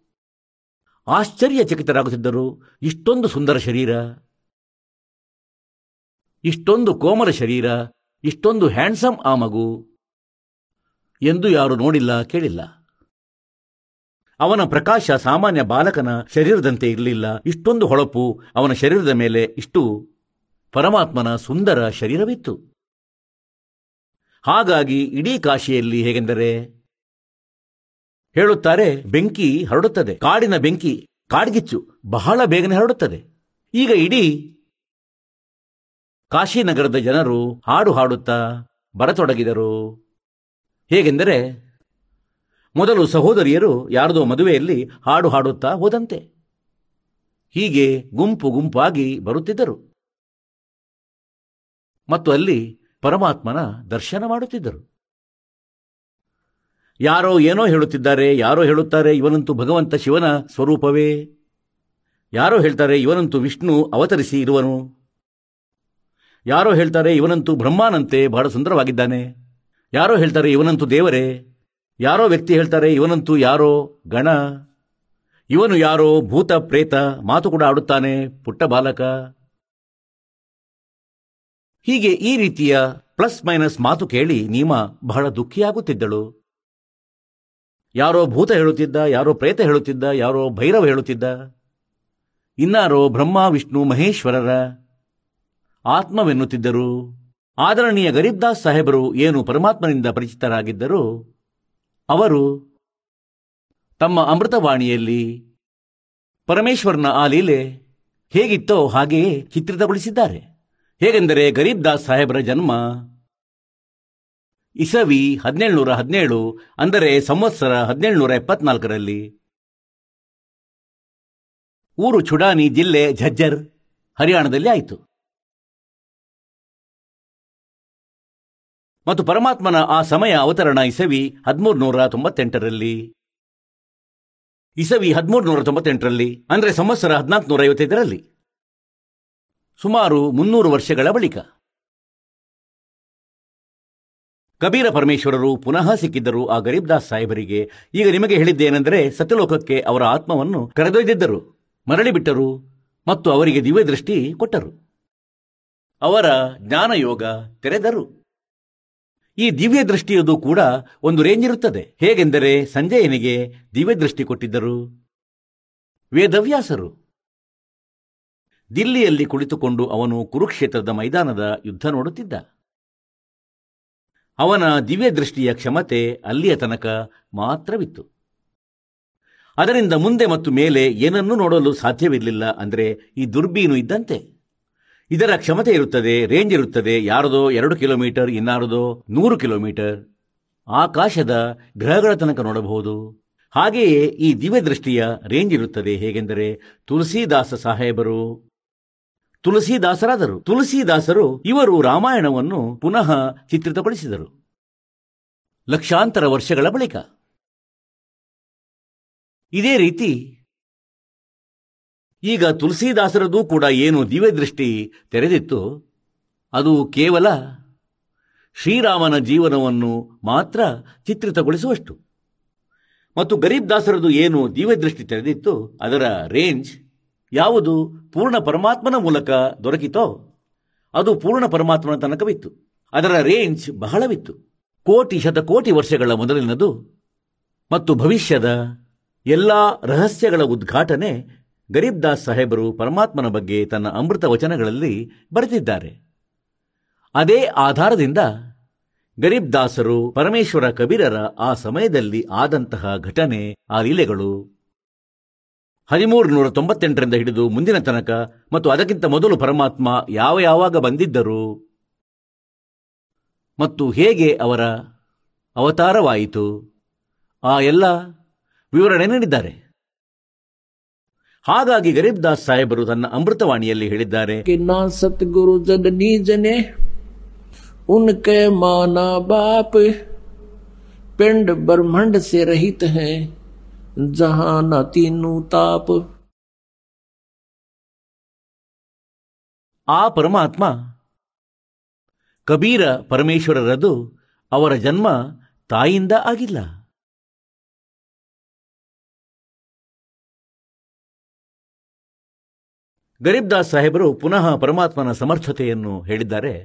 ಆಶ್ಚರ್ಯಚಕಿತರಾಗುತ್ತಿದ್ದರು. ಇಷ್ಟೊಂದು ಸುಂದರ ಶರೀರ, ಇಷ್ಟೊಂದು ಕೋಮಲ ಶರೀರ, ಇಷ್ಟೊಂದು ಹ್ಯಾಂಡ್ಸಮ್ ಆ ಮಗು. ಎಂದು ಯಾರು ನೋಡಿಲ್ಲ, ಕೇಳಿಲ್ಲ. ಅವನ ಪ್ರಕಾಶ ಸಾಮಾನ್ಯ ಬಾಲಕನ ಶರೀರದಂತೆ ಇರಲಿಲ್ಲ. ಇಷ್ಟೊಂದು ಹೊಳಪು ಅವನ ಶರೀರದ ಮೇಲೆ ಇಷ್ಟು ಪರಮಾತ್ಮನ ಸುಂದರ ಶರೀರವಿತ್ತು. ಹಾಗಾಗಿ ಇಡೀ ಕಾಶಿಯಲ್ಲಿ ಹೇಗೆಂದರೆ, ಹೇಳುತ್ತಾರೆ, ಬೆಂಕಿ ಹರಡುತ್ತದೆ. ಕಾಡಿನ ಬೆಂಕಿ ಕಾಡ್ಗಿಚ್ಚು, ಬಹಳ ಬೇಗನೆ ಹರಡುತ್ತದೆ. ಈಗ ಇಡೀ ಕಾಶಿನಗರದ ಜನರು ಹಾಡು ಹಾಡುತ್ತಾ ಬರತೊಡಗಿದರು. ಹೇಗೆಂದರೆ ಮೊದಲು ಸಹೋದರಿಯರು ಯಾರದೋ ಮದುವೆಯಲ್ಲಿ ಹಾಡು ಹಾಡುತ್ತಾ ಹೋದಂತೆ. ಹೀಗೆ ಗುಂಪು ಗುಂಪಾಗಿ ಬರುತ್ತಿದ್ದರು. ಮತ್ತು ಅಲ್ಲಿ ಪರಮಾತ್ಮನ ದರ್ಶನ ಮಾಡುತ್ತಿದ್ದರು. ಯಾರೋ ಏನೋ ಹೇಳುತ್ತಿದ್ದಾರೆ, ಯಾರೋ ಹೇಳುತ್ತಾರೆ, ಇವನಂತೂ ಭಗವಂತ ಶಿವನ ಸ್ವರೂಪವೇ. ಯಾರೋ ಹೇಳ್ತಾರೆ, ಇವನಂತೂ ವಿಷ್ಣು ಅವತರಿಸಿ ಇರುವನು. ಯಾರೋ ಹೇಳ್ತಾರೆ, ಇವನಂತೂ ಬ್ರಹ್ಮಾನಂತೆ ಬಹಳ ಸುಂದರವಾಗಿದ್ದಾನೆ. ಯಾರೋ ಹೇಳ್ತಾರೆ, ಇವನಂತೂ ದೇವರೇ. ಯಾರೋ ವ್ಯಕ್ತಿ ಹೇಳ್ತಾರೆ, ಇವನಂತೂ ಯಾರೋ ಗಣ. ಇವನು ಯಾರೋ ಭೂತ, ಪ್ರೇತ, ಮಾತು ಕೂಡ ಆಡುತ್ತಾನೆ, ಪುಟ್ಟ ಬಾಲಕ. ಹೀಗೆ ಈ ರೀತಿಯ ಪ್ಲಸ್ ಮೈನಸ್ ಮಾತು ಕೇಳಿ ನೀಮ ಬಹಳ ದುಃಖಿಯಾಗುತ್ತಿದ್ದಳು ಯಾರೋ ಭೂತ ಹೇಳುತ್ತಿದ್ದ, ಯಾರೋ ಪ್ರೇತ ಹೇಳುತ್ತಿದ್ದ, ಯಾರೋ ಭೈರವ ಹೇಳುತ್ತಿದ್ದ. ಇನ್ನಾರೋ ಬ್ರಹ್ಮ, ವಿಷ್ಣು, ಮಹೇಶ್ವರರ ಆತ್ಮವೆನ್ನುತ್ತಿದ್ದರು. ಆದರಣೀಯ ಗರೀಬ್ದಾಸ್ ಸಾಹೇಬರು ಏನು ಪರಮಾತ್ಮನಿಂದ ಪರಿಚಿತರಾಗಿದ್ದರು ಅವರು ತಮ್ಮ ಅಮೃತವಾಣಿಯಲ್ಲಿ ಪರಮೇಶ್ವರನ ಆ ಲೀಲೆ ಹೇಗಿತ್ತೋ ಹಾಗೆಯೇ ಚಿತ್ರಿತಗೊಳಿಸಿದ್ದಾರೆ. ಹೇಗೆಂದರೆ ಗರೀಬ್ ದಾಸ್ ಸಾಹೇಬರ ಜನ್ಮ ಇಸವಿ ಹದಿನೇಳುನೂರ ಹದಿನೇಳು ಅಂದರೆ ಸಂವತ್ಸರ ಹದಿನೇಳುನೂರ ಎಪ್ಪತ್ನಾಲ್ಕರಲ್ಲಿ. ಊರು ಚುಡಾನಿ ಜಿಲ್ಲೆ ಝಜ್ಜರ್ ಹರಿಯಾಣದಲ್ಲಿ ಆಯಿತು. ಮತ್ತು ಪರಮಾತ್ಮನ ಆ ಸಮಯ ಅವತರಣ ಇಸವಿ ಹದಿಮೂರು ನೂರ ತೊಂಬತ್ತೆಂಟರಲ್ಲಿ. ಇಸವಿ ಹದಿಮೂರು ನೂರ ತೊಂಬತ್ತೆಂಟರಲ್ಲಿ, ಅಂದರೆ ಸಂವತ್ಸರ ಹದಿನಾಲ್ಕು ನೂರ ಐವತ್ತೈದರಲ್ಲಿ. ಸುಮಾರು ಮುನ್ನೂರು ವರ್ಷಗಳ ಬಳಿಕ. ಕಬೀರ ಪರಮೇಶ್ವರರು ಪುನಃ ಸಿಕ್ಕಿದ್ದರು ಆ ಗರೀಬ್ದಾಸ್ ಸಾಹೇಬರಿಗೆ. ಈಗ ನಿಮಗೆ ಹೇಳಿದ್ದೇನೆಂದರೆ, ಸತ್ಯಲೋಕಕ್ಕೆ ಅವರ ಆತ್ಮವನ್ನು ಕರೆದೊಯ್ದಿದ್ದರು. ಮರಳಿ ಬಿಟ್ಟರು ಮತ್ತು ಅವರಿಗೆ ದಿವ್ಯದೃಷ್ಟಿ ಕೊಟ್ಟರು. ಅವರ ಜ್ಞಾನಯೋಗ ತೆರೆದರು. ಈ ದಿವ್ಯ ದೃಷ್ಟಿಯದು ಕೂಡ ಒಂದು ರೇಂಜ್ ಇರುತ್ತದೆ. ಹೇಗೆಂದರೆ ಸಂಜಯನಿಗೆ ದಿವ್ಯ ದೃಷ್ಟಿ ಕೊಟ್ಟಿದ್ದರು. ವೇದವ್ಯಾಸರು. ದಿಲ್ಲಿಯಲ್ಲಿ ಕುಳಿತುಕೊಂಡು ಅವನು ಕುರುಕ್ಷೇತ್ರದ ಮೈದಾನದ ಯುದ್ಧ ನೋಡುತ್ತಿದ್ದ. ಅವನ ದಿವ್ಯ ದೃಷ್ಟಿಯ ಕ್ಷಮತೆ ಅಲ್ಲಿಯ ತನಕ ಮಾತ್ರವಿತ್ತು. ಅದರಿಂದ ಮುಂದೆ ಮತ್ತು ಮೇಲೆ ಏನನ್ನೂ ನೋಡಲು ಸಾಧ್ಯವಿರಲಿಲ್ಲ ಅಂದರೆ ಈ ದುರ್ಬೀನು ಇದ್ದಂತೆ. ಇದರ ಕ್ಷಮತೆ ಇರುತ್ತದೆ ರೇಂಜ್ ಇರುತ್ತದೆ. ಯಾರದೋ? ಎರಡು ಕಿಲೋಮೀಟರ್, ಇನ್ನಾರದೋ? ನೂರು ಕಿಲೋಮೀಟರ್. ಆಕಾಶದ ಗ್ರಹಗಳ ತನಕ ನೋಡಬಹುದು. ಹಾಗೆಯೇ ಈ ದಿವ್ಯ ದೃಷ್ಟಿಯ ರೇಂಜ್ ಇರುತ್ತದೆ. ಹೇಗೆಂದರೆ ತುಳಸಿದಾಸ ಸಾಹೇಬರು, ತುಳಸಿದಾಸರಾದರು. ತುಳಸಿದಾಸರು ಇವರು ರಾಮಾಯಣವನ್ನು ಪುನಃ ಚಿತ್ರಿತಗೊಳಿಸಿದರು. ಲಕ್ಷಾಂತರ ವರ್ಷಗಳ ಬಳಿಕ. ಇದೇ ರೀತಿ ಈಗ ತುಳಸಿದಾಸರದು ಕೂಡ ಏನು ದಿವ್ಯದೃಷ್ಟಿ ತೆರೆದಿತ್ತು, ಅದು ಕೇವಲ ಶ್ರೀರಾಮನ ಜೀವನವನ್ನು ಮಾತ್ರ ಚಿತ್ರಿತಗೊಳಿಸುವಷ್ಟು. ಮತ್ತು ಗರೀಬ್ ದಾಸರದು ಏನು ದಿವ್ಯದೃಷ್ಟಿ ತೆರೆದಿತ್ತು, ಅದರ ರೇಂಜ್ ಯಾವುದು ಪೂರ್ಣ ಪರಮಾತ್ಮನ ಮೂಲಕ ದೊರಕಿತೋ, ಅದು ಪೂರ್ಣ ಪರಮಾತ್ಮನ ತನಕವಿತ್ತು. ಅದರ ರೇಂಜ್ ಬಹಳವಿತ್ತು. ಕೋಟಿ ಶತಕೋಟಿ ವರ್ಷಗಳ ಮೊದಲಿನದು. ಮತ್ತು ಭವಿಷ್ಯದ ಎಲ್ಲ ರಹಸ್ಯಗಳ ಉದ್ಘಾಟನೆ ಗರೀಬ್ ದಾಸ್ ಸಾಹೇಬರು ಪರಮಾತ್ಮನ ಬಗ್ಗೆ ತನ್ನ ಅಮೃತ ವಚನಗಳಲ್ಲಿ ಬರೆದಿದ್ದಾರೆ. ಅದೇ ಆಧಾರದಿಂದ ಗರೀಬ್ ದಾಸರು ಪರಮೇಶ್ವರ ಕಬೀರರ ಆ ಸಮಯದಲ್ಲಿ ಆದಂತಹ ಘಟನೆ, ಆ ಲೀಲೆಗಳು ಹದಿಮೂರು ನೂರ ತೊಂಬತ್ತೆಂಟರಿಂದ ಹಿಡಿದು ಮುಂದಿನ ತನಕ ಮತ್ತು ಅದಕ್ಕಿಂತ ಮೊದಲು ಪರಮಾತ್ಮ ಯಾವ ಯಾವಾಗ ಬಂದಿದ್ದರು ಮತ್ತು ಹೇಗೆ ಅವರ ಅವತಾರವಾಯಿತು, ಆ ಎಲ್ಲ ವಿವರಣೆ ನೀಡಿದ್ದಾರೆ. ಹಾಗಾಗಿ ಗರೀಬ್ದಾಸ್ ಸಾಹೇಬರು ತನ್ನ ಅಮೃತವಾಣಿಯಲ್ಲಿ ಹೇಳಿದ್ದಾರೆ. ಸದ್ಗುರು ಜಗದೀ ಜನೆ ಉನ್ಕೆ ಮಾನ ಬಾಪ್ ಪಿಂಡ್ ಬ್ರಹ್ಮಂಡ ಸೆ ರಹಿತ ಹೈ ಜಹಾನ ತೀನು ತಾಪ್ ಆ ಪರಮಾತ್ಮ ಕಬೀರ ಪರಮೇಶ್ವರರದು ಅವರ ಜನ್ಮ ತಾಯಿಂದ ಆಗಿಲ್ಲ. ಗರೀಬ್ ದಾಸ್ ಸಾಹೇಬರು ಪುನಃ ಪರಮಾತ್ಮನ ಸಮರ್ಥತೆಯನ್ನು ಹೇಳಿದ್ದಾರೆ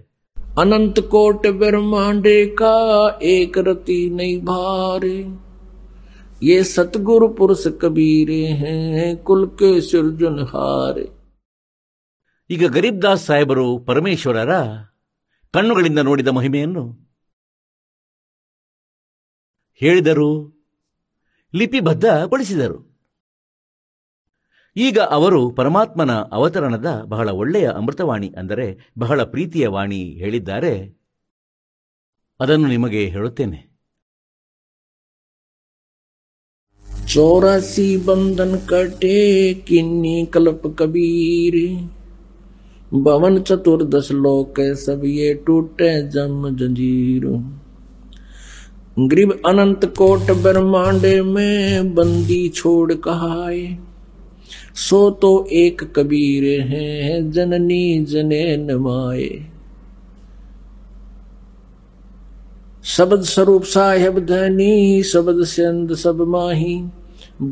अनंत कोट ब्रह्मांडे का एक रति नहीं भारे ये सतगुरु पुरुष कबीरे हैं कुल के सृजनहारे ಈಗ ಗರೀಬ್ ದಾಸ್ ಸಾಹೇಬರು ಪರಮೇಶ್ವರರ ಕಣ್ಣುಗಳಿಂದ ನೋಡಿದ ಮಹಿಮೆಯನ್ನು ಹೇಳಿದರು ಲಿಪಿಬದ್ಧಗೊಳಿಸಿದರು ಈಗ ಅವರು ಪರಮಾತ್ಮನ ಅವತರಣದ ಬಹಳ ಒಳ್ಳೆಯ ಅಮೃತವಾಣಿ ಅಂದರೆ ಬಹಳ ಪ್ರೀತಿಯ ವಾಣಿ ಹೇಳಿದ್ದಾರೆ ಅದನ್ನು ನಿಮಗೆ ಹೇಳುತ್ತೇನೆ चौरासी बंधन कटे किन्नी कल्प कबीर भवन चतुर्दश लोक सब ये टूटे जम जंजीर ग्रीब अनंत कोट ब्रह्मांड में बंदी छोड़ कहाए सो तो एक कबीर है जननी जने नमाए शब्द स्वरूप साहेब धनी शब्द सिंध सब माही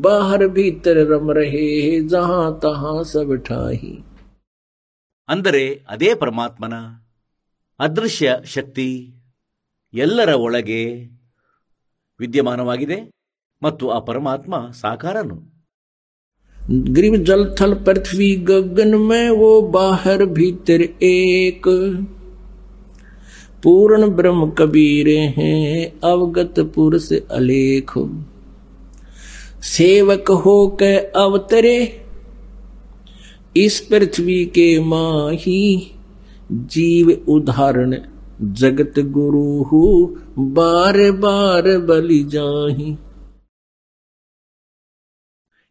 बाहर भीतर रम रहे जहां तहां सब ठाही ಅಂದರೆ ಅದೇ ಪರಮಾತ್ಮನ ಅದೃಶ್ಯ ಶಕ್ತಿ ಎಲ್ಲರ ಒಳಗೆ ವಿದ್ಯಮಾನವಾಗಿದೆ ಮತ್ತು ಆ ಪರಮಾತ್ಮ ಸಾಕಾರನು ग्रीव जल थल पृथ्वी गगन में वो बाहर भीतर एक। पूर्ण ब्रह्म कबीरे हैं, अवगत पुरुष अलेख। सेवक हो के अवतरे, इस पृथ्वी के माही, जीव उदाहरण जगत गुरु हु बार बार बलि जाही।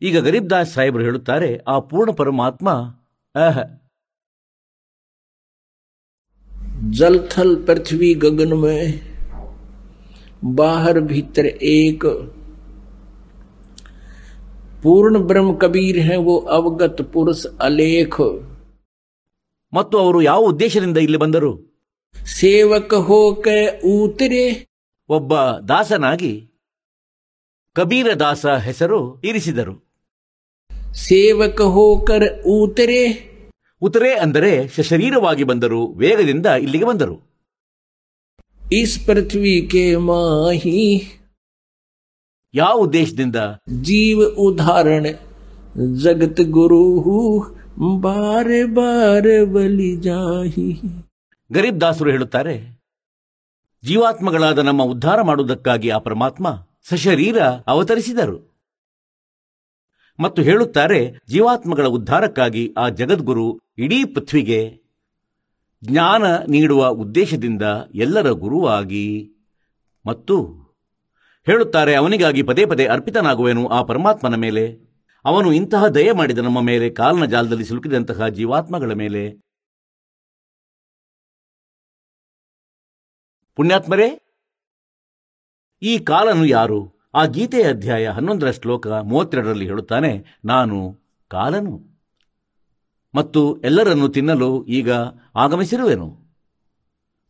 ಈಗ ಗರೀಬ್ ದಾಸ್ ಸಾಹೇಬರು ಹೇಳುತ್ತಾರೆ ಆ ಪೂರ್ಣ ಪರಮಾತ್ಮ ಅಹ जल थल पृथ्वी गगन में बाहर भीतर एक पूर्ण ब्रह्म कबीर हैं वो अवगत पुरुष अलेख ಮತ್ತು ಅವರು ಯಾವ ಉದ್ದೇಶದಿಂದ ಇಲ್ಲಿ ಬಂದರು सेवक हो के उतरे ಒಬ್ಬ ದಾಸನಾಗಿ ಕಬೀರ ದಾಸ ಹೆಸರು ಇರಿಸಿದರು ಸೇವಕ ಹೋಕರ್ ಊತರೆ. ಉತರೆ ಅಂದರೆ ಶರೀರವಾಗಿ ಬಂದರು ವೇಗದಿಂದ ಇಲ್ಲಿಗೆ ಬಂದರು. ಇಸ್ ಪೃಥ್ವಿಗೆ ಮಾಹಿ. ಯಾವ ಉದ್ದೇಶದಿಂದ? ಜೀವ ಉದಾಹರಣೆ. ಜಗತ್ ಗುರು ಬಾರೆ ಬಾರೆ ಬಲಿ ಜಾಹಿ. ಗರೀಬ್ ದಾಸರು ಹೇಳುತ್ತಾರೆ ಜೀವಾತ್ಮಗಳಾದ ನಮ್ಮ ಉದ್ಧಾರ ಮಾಡುವುದಕ್ಕಾಗಿ ಆ ಪರಮಾತ್ಮ ಸಶರೀರ ಅವತರಿಸಿದರು. ಮತ್ತು ಹೇಳುತ್ತಾರೆ, ಜೀವಾತ್ಮಗಳ ಉದ್ಧಾರಕ್ಕಾಗಿ ಆ ಜಗದ್ಗುರು ಇಡೀ ಪೃಥ್ವಿಗೆ ಜ್ಞಾನ ನೀಡುವ ಉದ್ದೇಶದಿಂದ ಎಲ್ಲರ ಗುರುವಾಗಿ ಮತ್ತು ಹೇಳುತ್ತಾರೆ, ಅವನಿಗಾಗಿ ಪದೇ ಪದೇ ಅರ್ಪಿತನಾಗುವೆನು ಆ ಪರಮಾತ್ಮನ ಮೇಲೆ. ಅವನು ಇಂತಹ ದಯ ಮಾಡಿದ ನಮ್ಮ ಮೇಲೆ, ಕಾಲನ ಜಾಲದಲ್ಲಿ ಸಿಲುಕಿದಂತಹ ಜೀವಾತ್ಮಗಳ ಮೇಲೆ. ಪುಣ್ಯಾತ್ಮರೇ, ಈ ಕಾಲನು ಯಾರು? ಆ ಗೀತೆಯ ಅಧ್ಯಾಯ ಹನ್ನೊಂದರ ಶ್ಲೋಕ ಮೂವತ್ತೆರಡರಲ್ಲಿ ಹೇಳುತ್ತಾನೆ, ನಾನು ಕಾಲನು ಮತ್ತು ಎಲ್ಲರನ್ನು ತಿನ್ನಲು ಈಗ ಆಗಮಿಸಿರುವೆನು.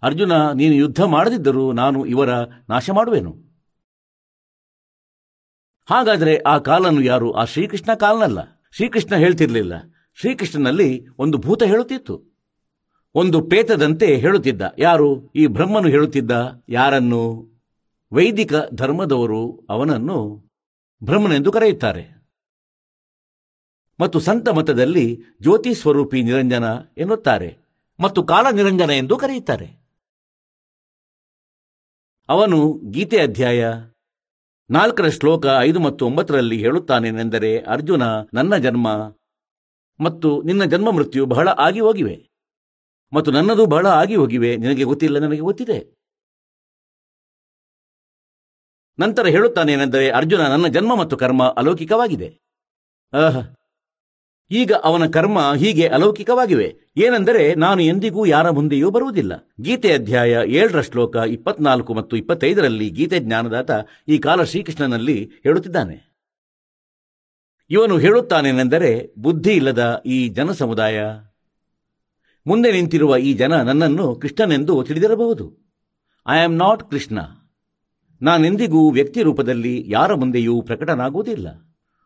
ಅರ್ಜುನ, ನೀನು ಯುದ್ಧ ಮಾಡದಿದ್ದರೂ ನಾನು ಇವರ ನಾಶ ಮಾಡುವೆನು. ಹಾಗಾದರೆ ಆ ಕಾಲನು ಯಾರು ಆ ಶ್ರೀಕೃಷ್ಣ ಕಾಲನಲ್ಲ? ಶ್ರೀಕೃಷ್ಣ ಹೇಳ್ತಿರ್ಲಿಲ್ಲ. ಶ್ರೀಕೃಷ್ಣನಲ್ಲಿ ಒಂದು ಭೂತ ಹೇಳುತ್ತಿತ್ತು. ಒಂದು ಪೇತದಂತೆ ಹೇಳುತ್ತಿದ್ದ. ಯಾರು? ಈ ಬ್ರಹ್ಮನು ಹೇಳುತ್ತಿದ್ದ ಯಾರನ್ನು? ವೈದಿಕ ಧರ್ಮದವರು ಅವನನ್ನು ಬ್ರಹ್ಮನೆಂದು ಕರೆಯುತ್ತಾರೆ. ಮತ್ತು ಸಂತ ಮತದಲ್ಲಿ ಜ್ಯೋತಿ ಸ್ವರೂಪಿ ನಿರಂಜನ ಎನ್ನುತ್ತಾರೆ ಮತ್ತು ಕಾಲ ನಿರಂಜನ ಎಂದು ಕರೆಯುತ್ತಾರೆ. ಅವನು ಗೀತೆ ಅಧ್ಯಾಯ ನಾಲ್ಕರ ಶ್ಲೋಕ ಐದು ಮತ್ತು ಒಂಬತ್ತರಲ್ಲಿ ಹೇಳುತ್ತಾನೇನೆಂದರೆ, ಅರ್ಜುನ, ನನ್ನ ಜನ್ಮ ಮತ್ತು ನಿನ್ನ ಜನ್ಮ ಮೃತ್ಯು ಬಹಳ ಆಗಿ ಹೋಗಿವೆ. ಮತ್ತು ನನ್ನದು ಬಹಳ ಆಗಿ ಹೋಗಿವೆ. ನಿನಗೆ ಗೊತ್ತಿಲ್ಲ, ನನಗೆ ಗೊತ್ತಿದೆ. ನಂತರ ಹೇಳುತ್ತಾನೇನೆಂದರೆ ಅರ್ಜುನ ನನ್ನ ಜನ್ಮ ಮತ್ತು ಕರ್ಮ ಅಲೌಕಿಕವಾಗಿದೆ. ಆಹಾ, ಈಗ ಅವನ ಕರ್ಮ ಹೀಗೆ ಅಲೌಕಿಕವಾಗಿವೆ. ಏನೆಂದರೆ ನಾನು ಎಂದಿಗೂ ಯಾರ ಮುಂದೆಯೂ ಬರುವುದಿಲ್ಲ. ಗೀತೆ ಅಧ್ಯಾಯ ಏಳರ ಶ್ಲೋಕ ಇಪ್ಪತ್ನಾಲ್ಕು ಮತ್ತು ಇಪ್ಪತ್ತೈದರಲ್ಲಿ ಗೀತೆ ಜ್ಞಾನದಾತ ಈ ಕಾಲ ಶ್ರೀಕೃಷ್ಣನಲ್ಲಿ ಹೇಳುತ್ತಿದ್ದಾನೆ. ಇವನು ಹೇಳುತ್ತಾನೇನೆಂದರೆ ಬುದ್ಧಿ ಇಲ್ಲದ ಈ ಜನ ಸಮುದಾಯ ಮುಂದೆ ನಿಂತಿರುವ ಈ ಜನ ನನ್ನನ್ನು ಕೃಷ್ಣನೆಂದು ತಿಳಿದಿರಬಹುದು. I am not Krishna. ನಾನೆಂದಿಗೂ ವ್ಯಕ್ತಿ ರೂಪದಲ್ಲಿ ಯಾರ ಮುಂದೆಯೂ ಪ್ರಕಟನಾಗುವುದಿಲ್ಲ.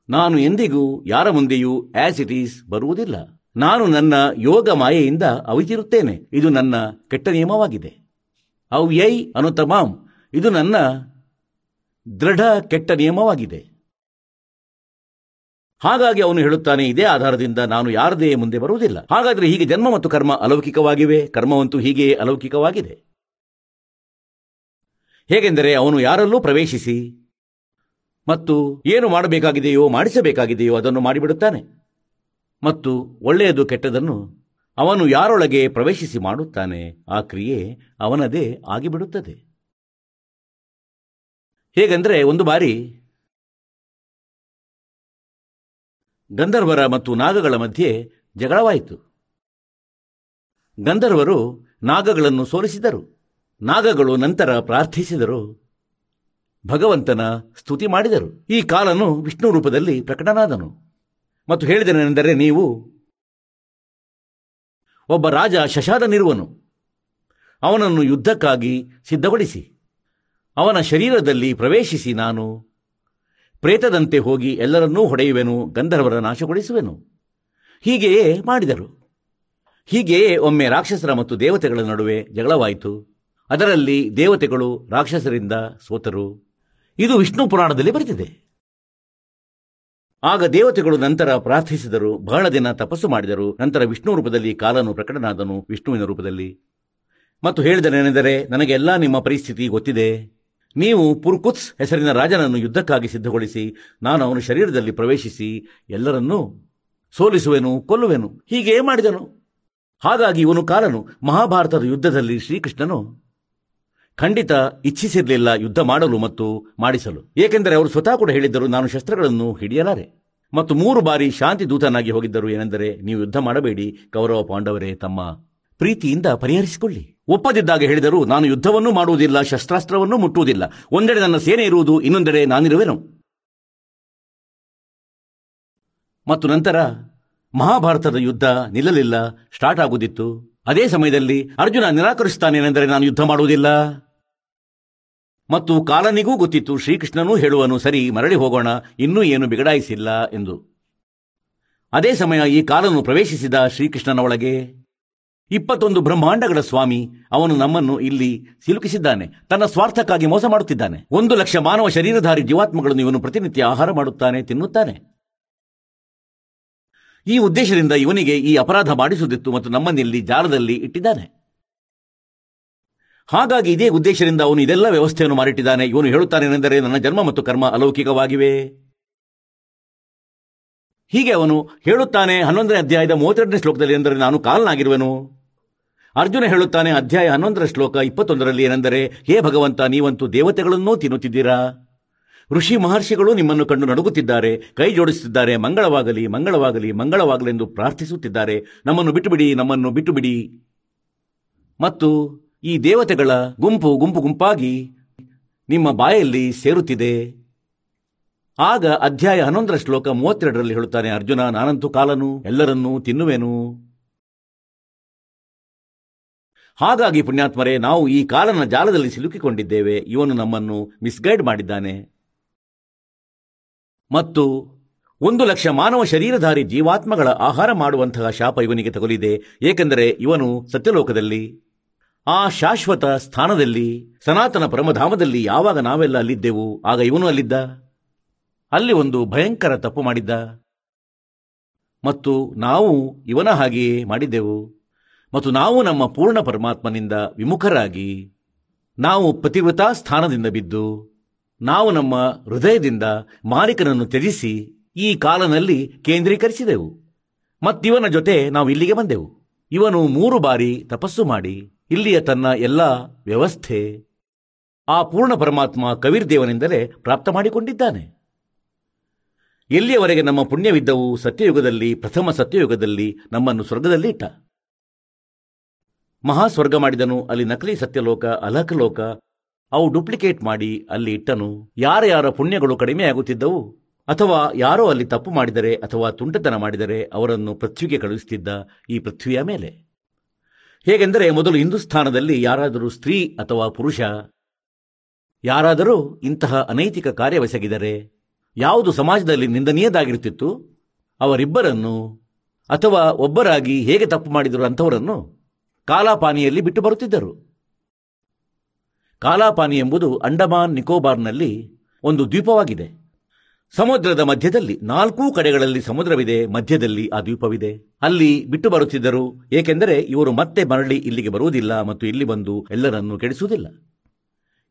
ನಾನು ಎಂದಿಗೂ ಯಾರ ಮುಂದೆಯೂ ಆಸ್ ಇಟ್ ಈಸ್ ಬರುವುದಿಲ್ಲ. ನಾನು ನನ್ನ ಯೋಗ ಮಾಯೆಯಿಂದ ಅವಿತಿರುತ್ತೇನೆ. ಇದು ನನ್ನ ಕೆಟ್ಟ ನಿಯಮವಾಗಿದೆ. ಅವ್ಯೈ ಅನುತಮಾಂ ಇದು ನನ್ನ ದೃಢ ಕೆಟ್ಟ ನಿಯಮವಾಗಿದೆ. ಹಾಗಾಗಿ ಅವನು ಹೇಳುತ್ತಾನೆ, ಇದೇ ಆಧಾರದಿಂದ ನಾನು ಯಾರದೇ ಮುಂದೆ ಬರುವುದಿಲ್ಲ. ಹಾಗಾದರೆ ಹೀಗೆ ಜನ್ಮ ಮತ್ತು ಕರ್ಮ ಅಲೌಕಿಕವಾಗಿವೆ. ಕರ್ಮವಂತೂ ಹೀಗೆ ಅಲೌಕಿಕವಾಗಿದೆ. ಹೇಗೆಂದರೆ ಅವನು ಯಾರಲ್ಲೂ ಪ್ರವೇಶಿಸಿ ಮತ್ತು ಏನು ಮಾಡಬೇಕಾಗಿದೆಯೋ ಮಾಡಿಸಬೇಕಾಗಿದೆಯೋ ಅದನ್ನು ಮಾಡಿಬಿಡುತ್ತಾನೆ. ಮತ್ತು ಒಳ್ಳೆಯದು ಕೆಟ್ಟದನ್ನು ಅವನು ಯಾರೊಳಗೆ ಪ್ರವೇಶಿಸಿ ಮಾಡುತ್ತಾನೆ, ಆ ಕ್ರಿಯೆ ಅವನದೇ ಆಗಿಬಿಡುತ್ತದೆ. ಹೇಗೆಂದರೆ ಒಂದು ಬಾರಿ ಗಂಧರ್ವರ ಮತ್ತು ನಾಗಗಳ ಮಧ್ಯೆ ಜಗಳವಾಯಿತು. ಗಂಧರ್ವರು ನಾಗಗಳನ್ನು ಸೋಲಿಸಿದರು. ನಾಗಗಳು ನಂತರ ಪ್ರಾರ್ಥಿಸಿದರು. ಭಗವಂತನ ಸ್ತುತಿ ಮಾಡಿದರು. ಈ ಕಾಲನು ವಿಷ್ಣು ರೂಪದಲ್ಲಿ ಪ್ರಕಟನಾದನು. ಮತ್ತು ಹೇಳಿದನೆಂದರೆ ನೀವು ಒಬ್ಬ ರಾಜ ಶಶಾದನಿರುವನು. ಅವನನ್ನು ಯುದ್ಧಕ್ಕಾಗಿ ಸಿದ್ಧಗೊಳಿಸಿ. ಅವನ ಶರೀರದಲ್ಲಿ ಪ್ರವೇಶಿಸಿ ನಾನು ಪ್ರೇತದಂತೆ ಹೋಗಿ ಎಲ್ಲರನ್ನೂ ಹೊಡೆಯುವೆನು, ಗಂಧರ್ವರ ನಾಶಗೊಳಿಸುವೆನು. ಹೀಗೆಯೇ ಮಾಡಿದರು. ಹೀಗೆಯೇ ಒಮ್ಮೆ ರಾಕ್ಷಸರ ಮತ್ತು ದೇವತೆಗಳ ನಡುವೆ ಜಗಳವಾಯಿತು. ಅದರಲ್ಲಿ ದೇವತೆಗಳು, ರಾಕ್ಷಸರಿಂದ ಸೋತರು. ಇದು ವಿಷ್ಣು ಪುರಾಣದಲ್ಲಿ ಬರೆದಿದೆ. ಆಗ ದೇವತೆಗಳು ನಂತರ ಪ್ರಾರ್ಥಿಸಿದರು, ಬಹಳ ದಿನ ತಪಸ್ಸು ಮಾಡಿದರು. ನಂತರ ವಿಷ್ಣು ರೂಪದಲ್ಲಿ ಕಾಲನು ಪ್ರಕಟನಾದನು ವಿಷ್ಣುವಿನ ರೂಪದಲ್ಲಿ. ಮತ್ತು ಹೇಳಿದನೇನೆಂದರೆ ನನಗೆಲ್ಲ ನಿಮ್ಮ ಪರಿಸ್ಥಿತಿ ಗೊತ್ತಿದೆ. ನೀವು ಪುರ್ಕುತ್ಸ್ ಹೆಸರಿನ ರಾಜನನ್ನು ಯುದ್ಧಕ್ಕಾಗಿ ಸಿದ್ಧಗೊಳಿಸಿ, ನಾನು ಅವನ ಶರೀರದಲ್ಲಿ ಪ್ರವೇಶಿಸಿ, ಎಲ್ಲರನ್ನೂ ಸೋಲಿಸುವೆನು, ಕೊಲ್ಲುವೆನು. ಹೀಗೆ ಮಾಡಿದನು. ಹಾಗಾಗಿ ಇವನು ಕಾಲನು ಮಹಾಭಾರತದ ಯುದ್ಧದಲ್ಲಿ ಶ್ರೀಕೃಷ್ಣನು ಖಂಡಿತ ಇಚ್ಛಿಸಿರಲಿಲ್ಲ ಯುದ್ಧ ಮಾಡಲು ಮತ್ತು ಮಾಡಿಸಲು. ಏಕೆಂದರೆ ಅವರು ಸ್ವತಃ ಕೂಡ ಹೇಳಿದ್ದರು, ನಾನು ಶಸ್ತ್ರಗಳನ್ನು ಹಿಡಿಯಲಾರೆ. ಮತ್ತು ಮೂರು ಬಾರಿ ಶಾಂತಿ ದೂತನಾಗಿ ಹೋಗಿದ್ದರು, ಏನೆಂದರೆ ನೀವು ಯುದ್ಧ ಮಾಡಬೇಡಿ, ಕೌರವ ಪಾಂಡವರೇ ತಮ್ಮ ಪ್ರೀತಿಯಿಂದ ಪರಿಹರಿಸಿಕೊಳ್ಳಿ. ಒಪ್ಪದಿದ್ದಾಗ ಹೇಳಿದರು, ನಾನು ಯುದ್ಧವನ್ನೂ ಮಾಡುವುದಿಲ್ಲ, ಶಸ್ತ್ರಾಸ್ತ್ರವನ್ನೂ ಮುಟ್ಟುವುದಿಲ್ಲ. ಒಂದೆಡೆ ನನ್ನ ಸೇನೆ ಇರುವುದು, ಇನ್ನೊಂದೆಡೆ ನಾನಿರುವೆನು. ಮತ್ತು ನಂತರ ಮಹಾಭಾರತದ ಯುದ್ಧ ನಿಲ್ಲಲಿಲ್ಲ, ಸ್ಟಾರ್ಟ್ ಆಗುವುದಿತ್ತು. ಅದೇ ಸಮಯದಲ್ಲಿ ಅರ್ಜುನ ನಿರಾಕರಿಸುತ್ತಾನೇನೆಂದರೆ ನಾನು ಯುದ್ಧ ಮಾಡುವುದಿಲ್ಲ. ಮತ್ತು ಕಾಲನಿಗೂ ಗೊತ್ತಿತ್ತು ಶ್ರೀಕೃಷ್ಣನೂ ಹೇಳುವನು, ಸರಿ, ಮರಳಿ ಹೋಗೋಣ, ಇನ್ನೂ ಏನು ಬಿಗಡಾಯಿಸಿಲ್ಲ ಎಂದು. ಅದೇ ಸಮಯ ಈ ಕಾಲನು ಪ್ರವೇಶಿಸಿದ ಶ್ರೀಕೃಷ್ಣನ ಒಳಗೆ, ಇಪ್ಪತ್ತೊಂದು ಬ್ರಹ್ಮಾಂಡಗಳ ಸ್ವಾಮಿ, ಅವನು ನಮ್ಮನ್ನು ಇಲ್ಲಿ ಸಿಲುಕಿಸಿದ್ದಾನೆ, ತನ್ನ ಸ್ವಾರ್ಥಕ್ಕಾಗಿ ಮೋಸ ಮಾಡುತ್ತಿದ್ದಾನೆ. ಒಂದು ಲಕ್ಷ ಮಾನವ ಶರೀರಧಾರಿ ಜೀವಾತ್ಮಗಳನ್ನು ಇವನು ಪ್ರತಿನಿತ್ಯ ಆಹಾರ ಮಾಡುತ್ತಾನೆ, ತಿನ್ನುತ್ತಾನೆ. ಈ ಉದ್ದೇಶದಿಂದ ಇವನಿಗೆ ಈ ಅಪರಾಧ ಮಾಡಿಸುತ್ತಿತ್ತು ಮತ್ತು ನಮ್ಮನ್ನಿಲ್ಲಿ ಜಾಲದಲ್ಲಿ ಇಟ್ಟಿದ್ದಾನೆ. ಹಾಗಾಗಿ ಇದೇ ಉದ್ದೇಶದಿಂದ ಅವನು ಇದೆಲ್ಲ ವ್ಯವಸ್ಥೆಯನ್ನು ಮಾಡಿಟ್ಟಿದ್ದಾನೆ. ಇವನು ಹೇಳುತ್ತಾನೇನೆಂದರೆ, ನನ್ನ ಜನ್ಮ ಮತ್ತು ಕರ್ಮ ಅಲೌಕಿಕವಾಗಿವೆ. ಹೀಗೆ ಅವನು ಹೇಳುತ್ತಾನೆ, ಹನ್ನೊಂದನೇ ಅಧ್ಯಾಯದ ಮೂವತ್ತೆರಡನೇ ಶ್ಲೋಕದಲ್ಲಿ ಎಂದರೆ, ನಾನು ಕಾಲನಾಗಿರುವೆನು. ಅರ್ಜುನ ಹೇಳುತ್ತಾನೆ, ಅಧ್ಯಾಯ ಹನ್ನೊಂದರ ಶ್ಲೋಕ ಇಪ್ಪತ್ತೊಂದರಲ್ಲಿ ಏನೆಂದರೆ, ಹೇ ಭಗವಂತ, ನೀವಂತೂ ದೇವತೆಗಳನ್ನೂ ತಿನ್ನುತ್ತಿದ್ದೀರಾ? ಋಷಿ ಮಹರ್ಷಿಗಳು ನಿಮ್ಮನ್ನು ಕಂಡು ನಡುಗುತ್ತಿದ್ದಾರೆ, ಕೈ ಜೋಡಿಸುತ್ತಿದ್ದಾರೆ, ಮಂಗಳವಾಗಲಿ ಮಂಗಳವಾಗಲಿ ಮಂಗಳವಾಗಲೆಂದು ಪ್ರಾರ್ಥಿಸುತ್ತಿದ್ದಾರೆ. ನಮ್ಮನ್ನು ಬಿಟ್ಟುಬಿಡಿ ನಮ್ಮನ್ನು ಬಿಟ್ಟುಬಿಡಿ. ಮತ್ತು ಈ ದೇವತೆಗಳ ಗುಂಪು ಗುಂಪು ಗುಂಪಾಗಿ ನಿಮ್ಮ ಬಾಯಲ್ಲಿ ಸೇರುತ್ತಿದೆ. ಆಗ ಅಧ್ಯಾಯ ಹನ್ನೊಂದರ ಶ್ಲೋಕ ಮೂವತ್ತೆರಡರಲ್ಲಿ ಹೇಳುತ್ತಾನೆ, ಅರ್ಜುನ, ನಾನಂತೂ ಕಾಲನು, ಎಲ್ಲರನ್ನೂ ತಿನ್ನುವೆನು. ಹಾಗಾಗಿ ಪುಣ್ಯಾತ್ಮರೇ, ನಾವು ಈ ಕಾಲನ ಜಾಲದಲ್ಲಿ ಸಿಲುಕಿಕೊಂಡಿದ್ದೇವೆ. ಇವನು ನಮ್ಮನ್ನು ಮಿಸ್ಗೈಡ್ ಮಾಡಿದ್ದಾನೆ. ಮತ್ತು ಒಂದು ಲಕ್ಷ ಮಾನವ ಶರೀರಧಾರಿ ಜೀವಾತ್ಮಗಳ ಆಹಾರ ಮಾಡುವಂತಹ ಶಾಪ ಇವನಿಗೆ ತಗುಲಿದೆ. ಏಕೆಂದರೆ ಇವನು ಸತ್ಯಲೋಕದಲ್ಲಿ ಆ ಶಾಶ್ವತ ಸ್ಥಾನದಲ್ಲಿ, ಸನಾತನ ಪರಮಧಾಮದಲ್ಲಿ ಯಾವಾಗ ನಾವೆಲ್ಲ ಅಲ್ಲಿದ್ದೆವು, ಆಗ ಇವನು ಅಲ್ಲಿದ್ದ? ಅಲ್ಲಿ ಒಂದು ಭಯಂಕರ ತಪ್ಪು ಮಾಡಿದ್ದ. ಮತ್ತು ನಾವು ಇವನ ಹಾಗೆಯೇ ಮಾಡಿದ್ದೆವು. ಮತ್ತು ನಾವು ನಮ್ಮ ಪೂರ್ಣ ಪರಮಾತ್ಮನಿಂದ ವಿಮುಖರಾಗಿ, ನಾವು ಪತಿವ್ರತಾ ಸ್ಥಾನದಿಂದ ಬಿದ್ದು, ನಾವು ನಮ್ಮ ಹೃದಯದಿಂದ ಮಾಲೀಕನನ್ನು ತ್ಯಜಿಸಿ, ಈ ಕಾಲನಲ್ಲಿ ಕೇಂದ್ರೀಕರಿಸಿದೆವು. ಮತ್ತಿವನ ಜೊತೆ ನಾವು ಇಲ್ಲಿಗೆ ಬಂದೆವು. ಇವನು ಮೂರು ಬಾರಿ ತಪಸ್ಸು ಮಾಡಿ ಇಲ್ಲಿಯ ತನ್ನ ಎಲ್ಲ ವ್ಯವಸ್ಥೆ ಆ ಪೂರ್ಣ ಪರಮಾತ್ಮ ಕವಿರ್ದೇವನಿಂದಲೇ ಪ್ರಾಪ್ತ ಮಾಡಿಕೊಂಡಿದ್ದಾನೆ. ಎಲ್ಲಿಯವರೆಗೆ ನಮ್ಮ ಪುಣ್ಯವಿದ್ದವು ಸತ್ಯಯುಗದಲ್ಲಿ, ಪ್ರಥಮ ಸತ್ಯಯುಗದಲ್ಲಿ ನಮ್ಮನ್ನು ಸ್ವರ್ಗದಲ್ಲಿ ಇಟ್ಟ ಮಹಾಸ್ವರ್ಗ ಮಾಡಿದನು, ಅಲ್ಲಿ ನಕಲಿ ಸತ್ಯಲೋಕ ಅಲಕಲೋಕ ಅವು ಡೂಪ್ಲಿಕೇಟ್ ಮಾಡಿ ಅಲ್ಲಿ ಇಟ್ಟನು. ಯಾರ ಯಾರ ಪುಣ್ಯಗಳು ಕಡಿಮೆಯಾಗುತ್ತಿದ್ದವು ಅಥವಾ ಯಾರೋ ಅಲ್ಲಿ ತಪ್ಪು ಮಾಡಿದರೆ ಅಥವಾ ತುಂಟತನ ಮಾಡಿದರೆ ಅವರನ್ನು ಪೃಥ್ವಿಗೆ ಕಳುಹಿಸುತ್ತಿದ್ದ ಈ ಪೃಥ್ವಿಯ ಮೇಲೆ? ಹೇಗೆಂದರೆ ಮೊದಲು ಹಿಂದೂಸ್ಥಾನದಲ್ಲಿ ಯಾರಾದರೂ ಸ್ತ್ರೀ ಅಥವಾ ಪುರುಷ, ಯಾರಾದರೂ ಇಂತಹ ಅನೈತಿಕ ಕಾರ್ಯವೆಸಗಿದರೆ ಯಾವುದು ಸಮಾಜದಲ್ಲಿ ನಿಂದನೀಯದಾಗಿರುತ್ತಿತ್ತು? ಅವರಿಬ್ಬರನ್ನು ಅಥವಾ ಒಬ್ಬರಾಗಿ ಹೇಗೆ ತಪ್ಪು ಮಾಡಿದರು ಅಂಥವರನ್ನು ಕಾಲಾಪಾನಿಯಲ್ಲಿ ಬಿಟ್ಟು ಬರುತ್ತಿದ್ದರು. ಕಾಲಾಪಾನಿ ಎಂಬುದು ಅಂಡಮಾನ್ ನಿಕೋಬಾರ್ನಲ್ಲಿ ಒಂದು ದ್ವೀಪವಾಗಿದೆ. ಸಮುದ್ರದ ಮಧ್ಯದಲ್ಲಿ ನಾಲ್ಕೂ ಕಡೆಗಳಲ್ಲಿ ಸಮುದ್ರವಿದೆ, ಮಧ್ಯದಲ್ಲಿ ಆ ದ್ವೀಪವಿದೆ ಅಲ್ಲಿ ಬಿಟ್ಟು ಬರುತ್ತಿದ್ದರು, ಏಕೆಂದರೆ ಇವರು ಮತ್ತೆ ಮರಳಿ ಇಲ್ಲಿಗೆ ಬರುವುದಿಲ್ಲ ಮತ್ತು ಇಲ್ಲಿ ಬಂದು ಎಲ್ಲರನ್ನೂ ಕೆಡಿಸುವುದಿಲ್ಲ.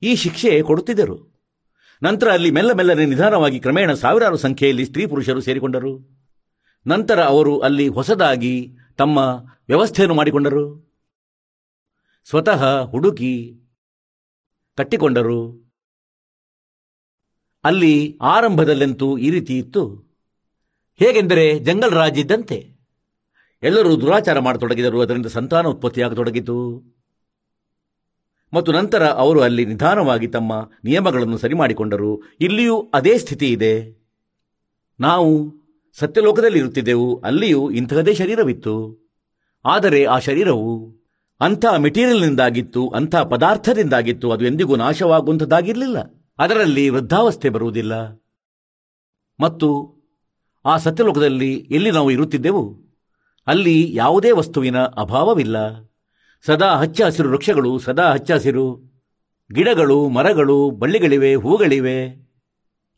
ಈ ಶಿಕ್ಷೆ ಕೊಡುತ್ತಿದ್ದರು. ನಂತರ ಅಲ್ಲಿ ಮೆಲ್ಲ ಮೆಲ್ಲನೆ ನಿಧಾನವಾಗಿ ಕ್ರಮೇಣ ಸಾವಿರಾರು ಸಂಖ್ಯೆಯಲ್ಲಿ ಸ್ತ್ರೀ ಪುರುಷರು ಸೇರಿಕೊಂಡರು. ನಂತರ ಅವರು ಅಲ್ಲಿ ಹೊಸದಾಗಿ ತಮ್ಮ ವ್ಯವಸ್ಥೆಯನ್ನು ಮಾಡಿಕೊಂಡರು. ಸ್ವತಃ ಹುಡುಕಿ ಕಟ್ಟಿಕೊಂಡರು ಅಲ್ಲಿ ಆರಂಭದಲ್ಲಂತೂ ಈ ರೀತಿ ಇತ್ತು. ಹೇಗೆಂದರೆ ಜಂಗಲ್ ರಾಜ್ ಇದ್ದಂತೆ. ಎಲ್ಲರೂ ದುರಾಚಾರ ಮಾಡತೊಡಗಿದರು, ಅದರಿಂದ ಸಂತಾನ ಉತ್ಪತ್ತಿಯಾಗತೊಡಗಿತು. ಮತ್ತು ನಂತರ ಅವರು ಅಲ್ಲಿ ನಿಧಾನವಾಗಿ ತಮ್ಮ ನಿಯಮಗಳನ್ನು ಸರಿ ಮಾಡಿಕೊಂಡರು ಇಲ್ಲಿಯೂ ಅದೇ ಸ್ಥಿತಿ ಇದೆ. ನಾವು ಸತ್ಯಲೋಕದಲ್ಲಿ ಇರುತ್ತಿದ್ದೆವು ಅಲ್ಲಿಯೂ ಇಂತಹದೇ ಶರೀರವಿತ್ತು. ಆದರೆ ಆ ಶರೀರವು ಅಂಥ ಮೆಟೀರಿಯಲ್ನಿಂದಾಗಿತ್ತು, ಅಂಥ ಪದಾರ್ಥದಿಂದಾಗಿತ್ತು, ಅದು ಎಂದಿಗೂ ನಾಶವಾಗುವಂಥದ್ದಾಗಿರಲಿಲ್ಲ. ಅದರಲ್ಲಿ ವೃದ್ಧಾವಸ್ಥೆ ಬರುವುದಿಲ್ಲ. ಮತ್ತು ಆ ಸತ್ಯಲೋಕದಲ್ಲಿ ಎಲ್ಲಿ ನಾವು ಇರುತ್ತಿದ್ದೆವು? ಅಲ್ಲಿ ಯಾವುದೇ ವಸ್ತುವಿನ ಅಭಾವವಿಲ್ಲ. ಸದಾ ಹಚ್ಚ ಹಸಿರು ವೃಕ್ಷಗಳು, ಸದಾ ಹಚ್ಚ ಹಸಿರು ಗಿಡಗಳು, ಮರಗಳು, ಬಳ್ಳಿಗಳಿವೆ ಹೂಗಳಿವೆ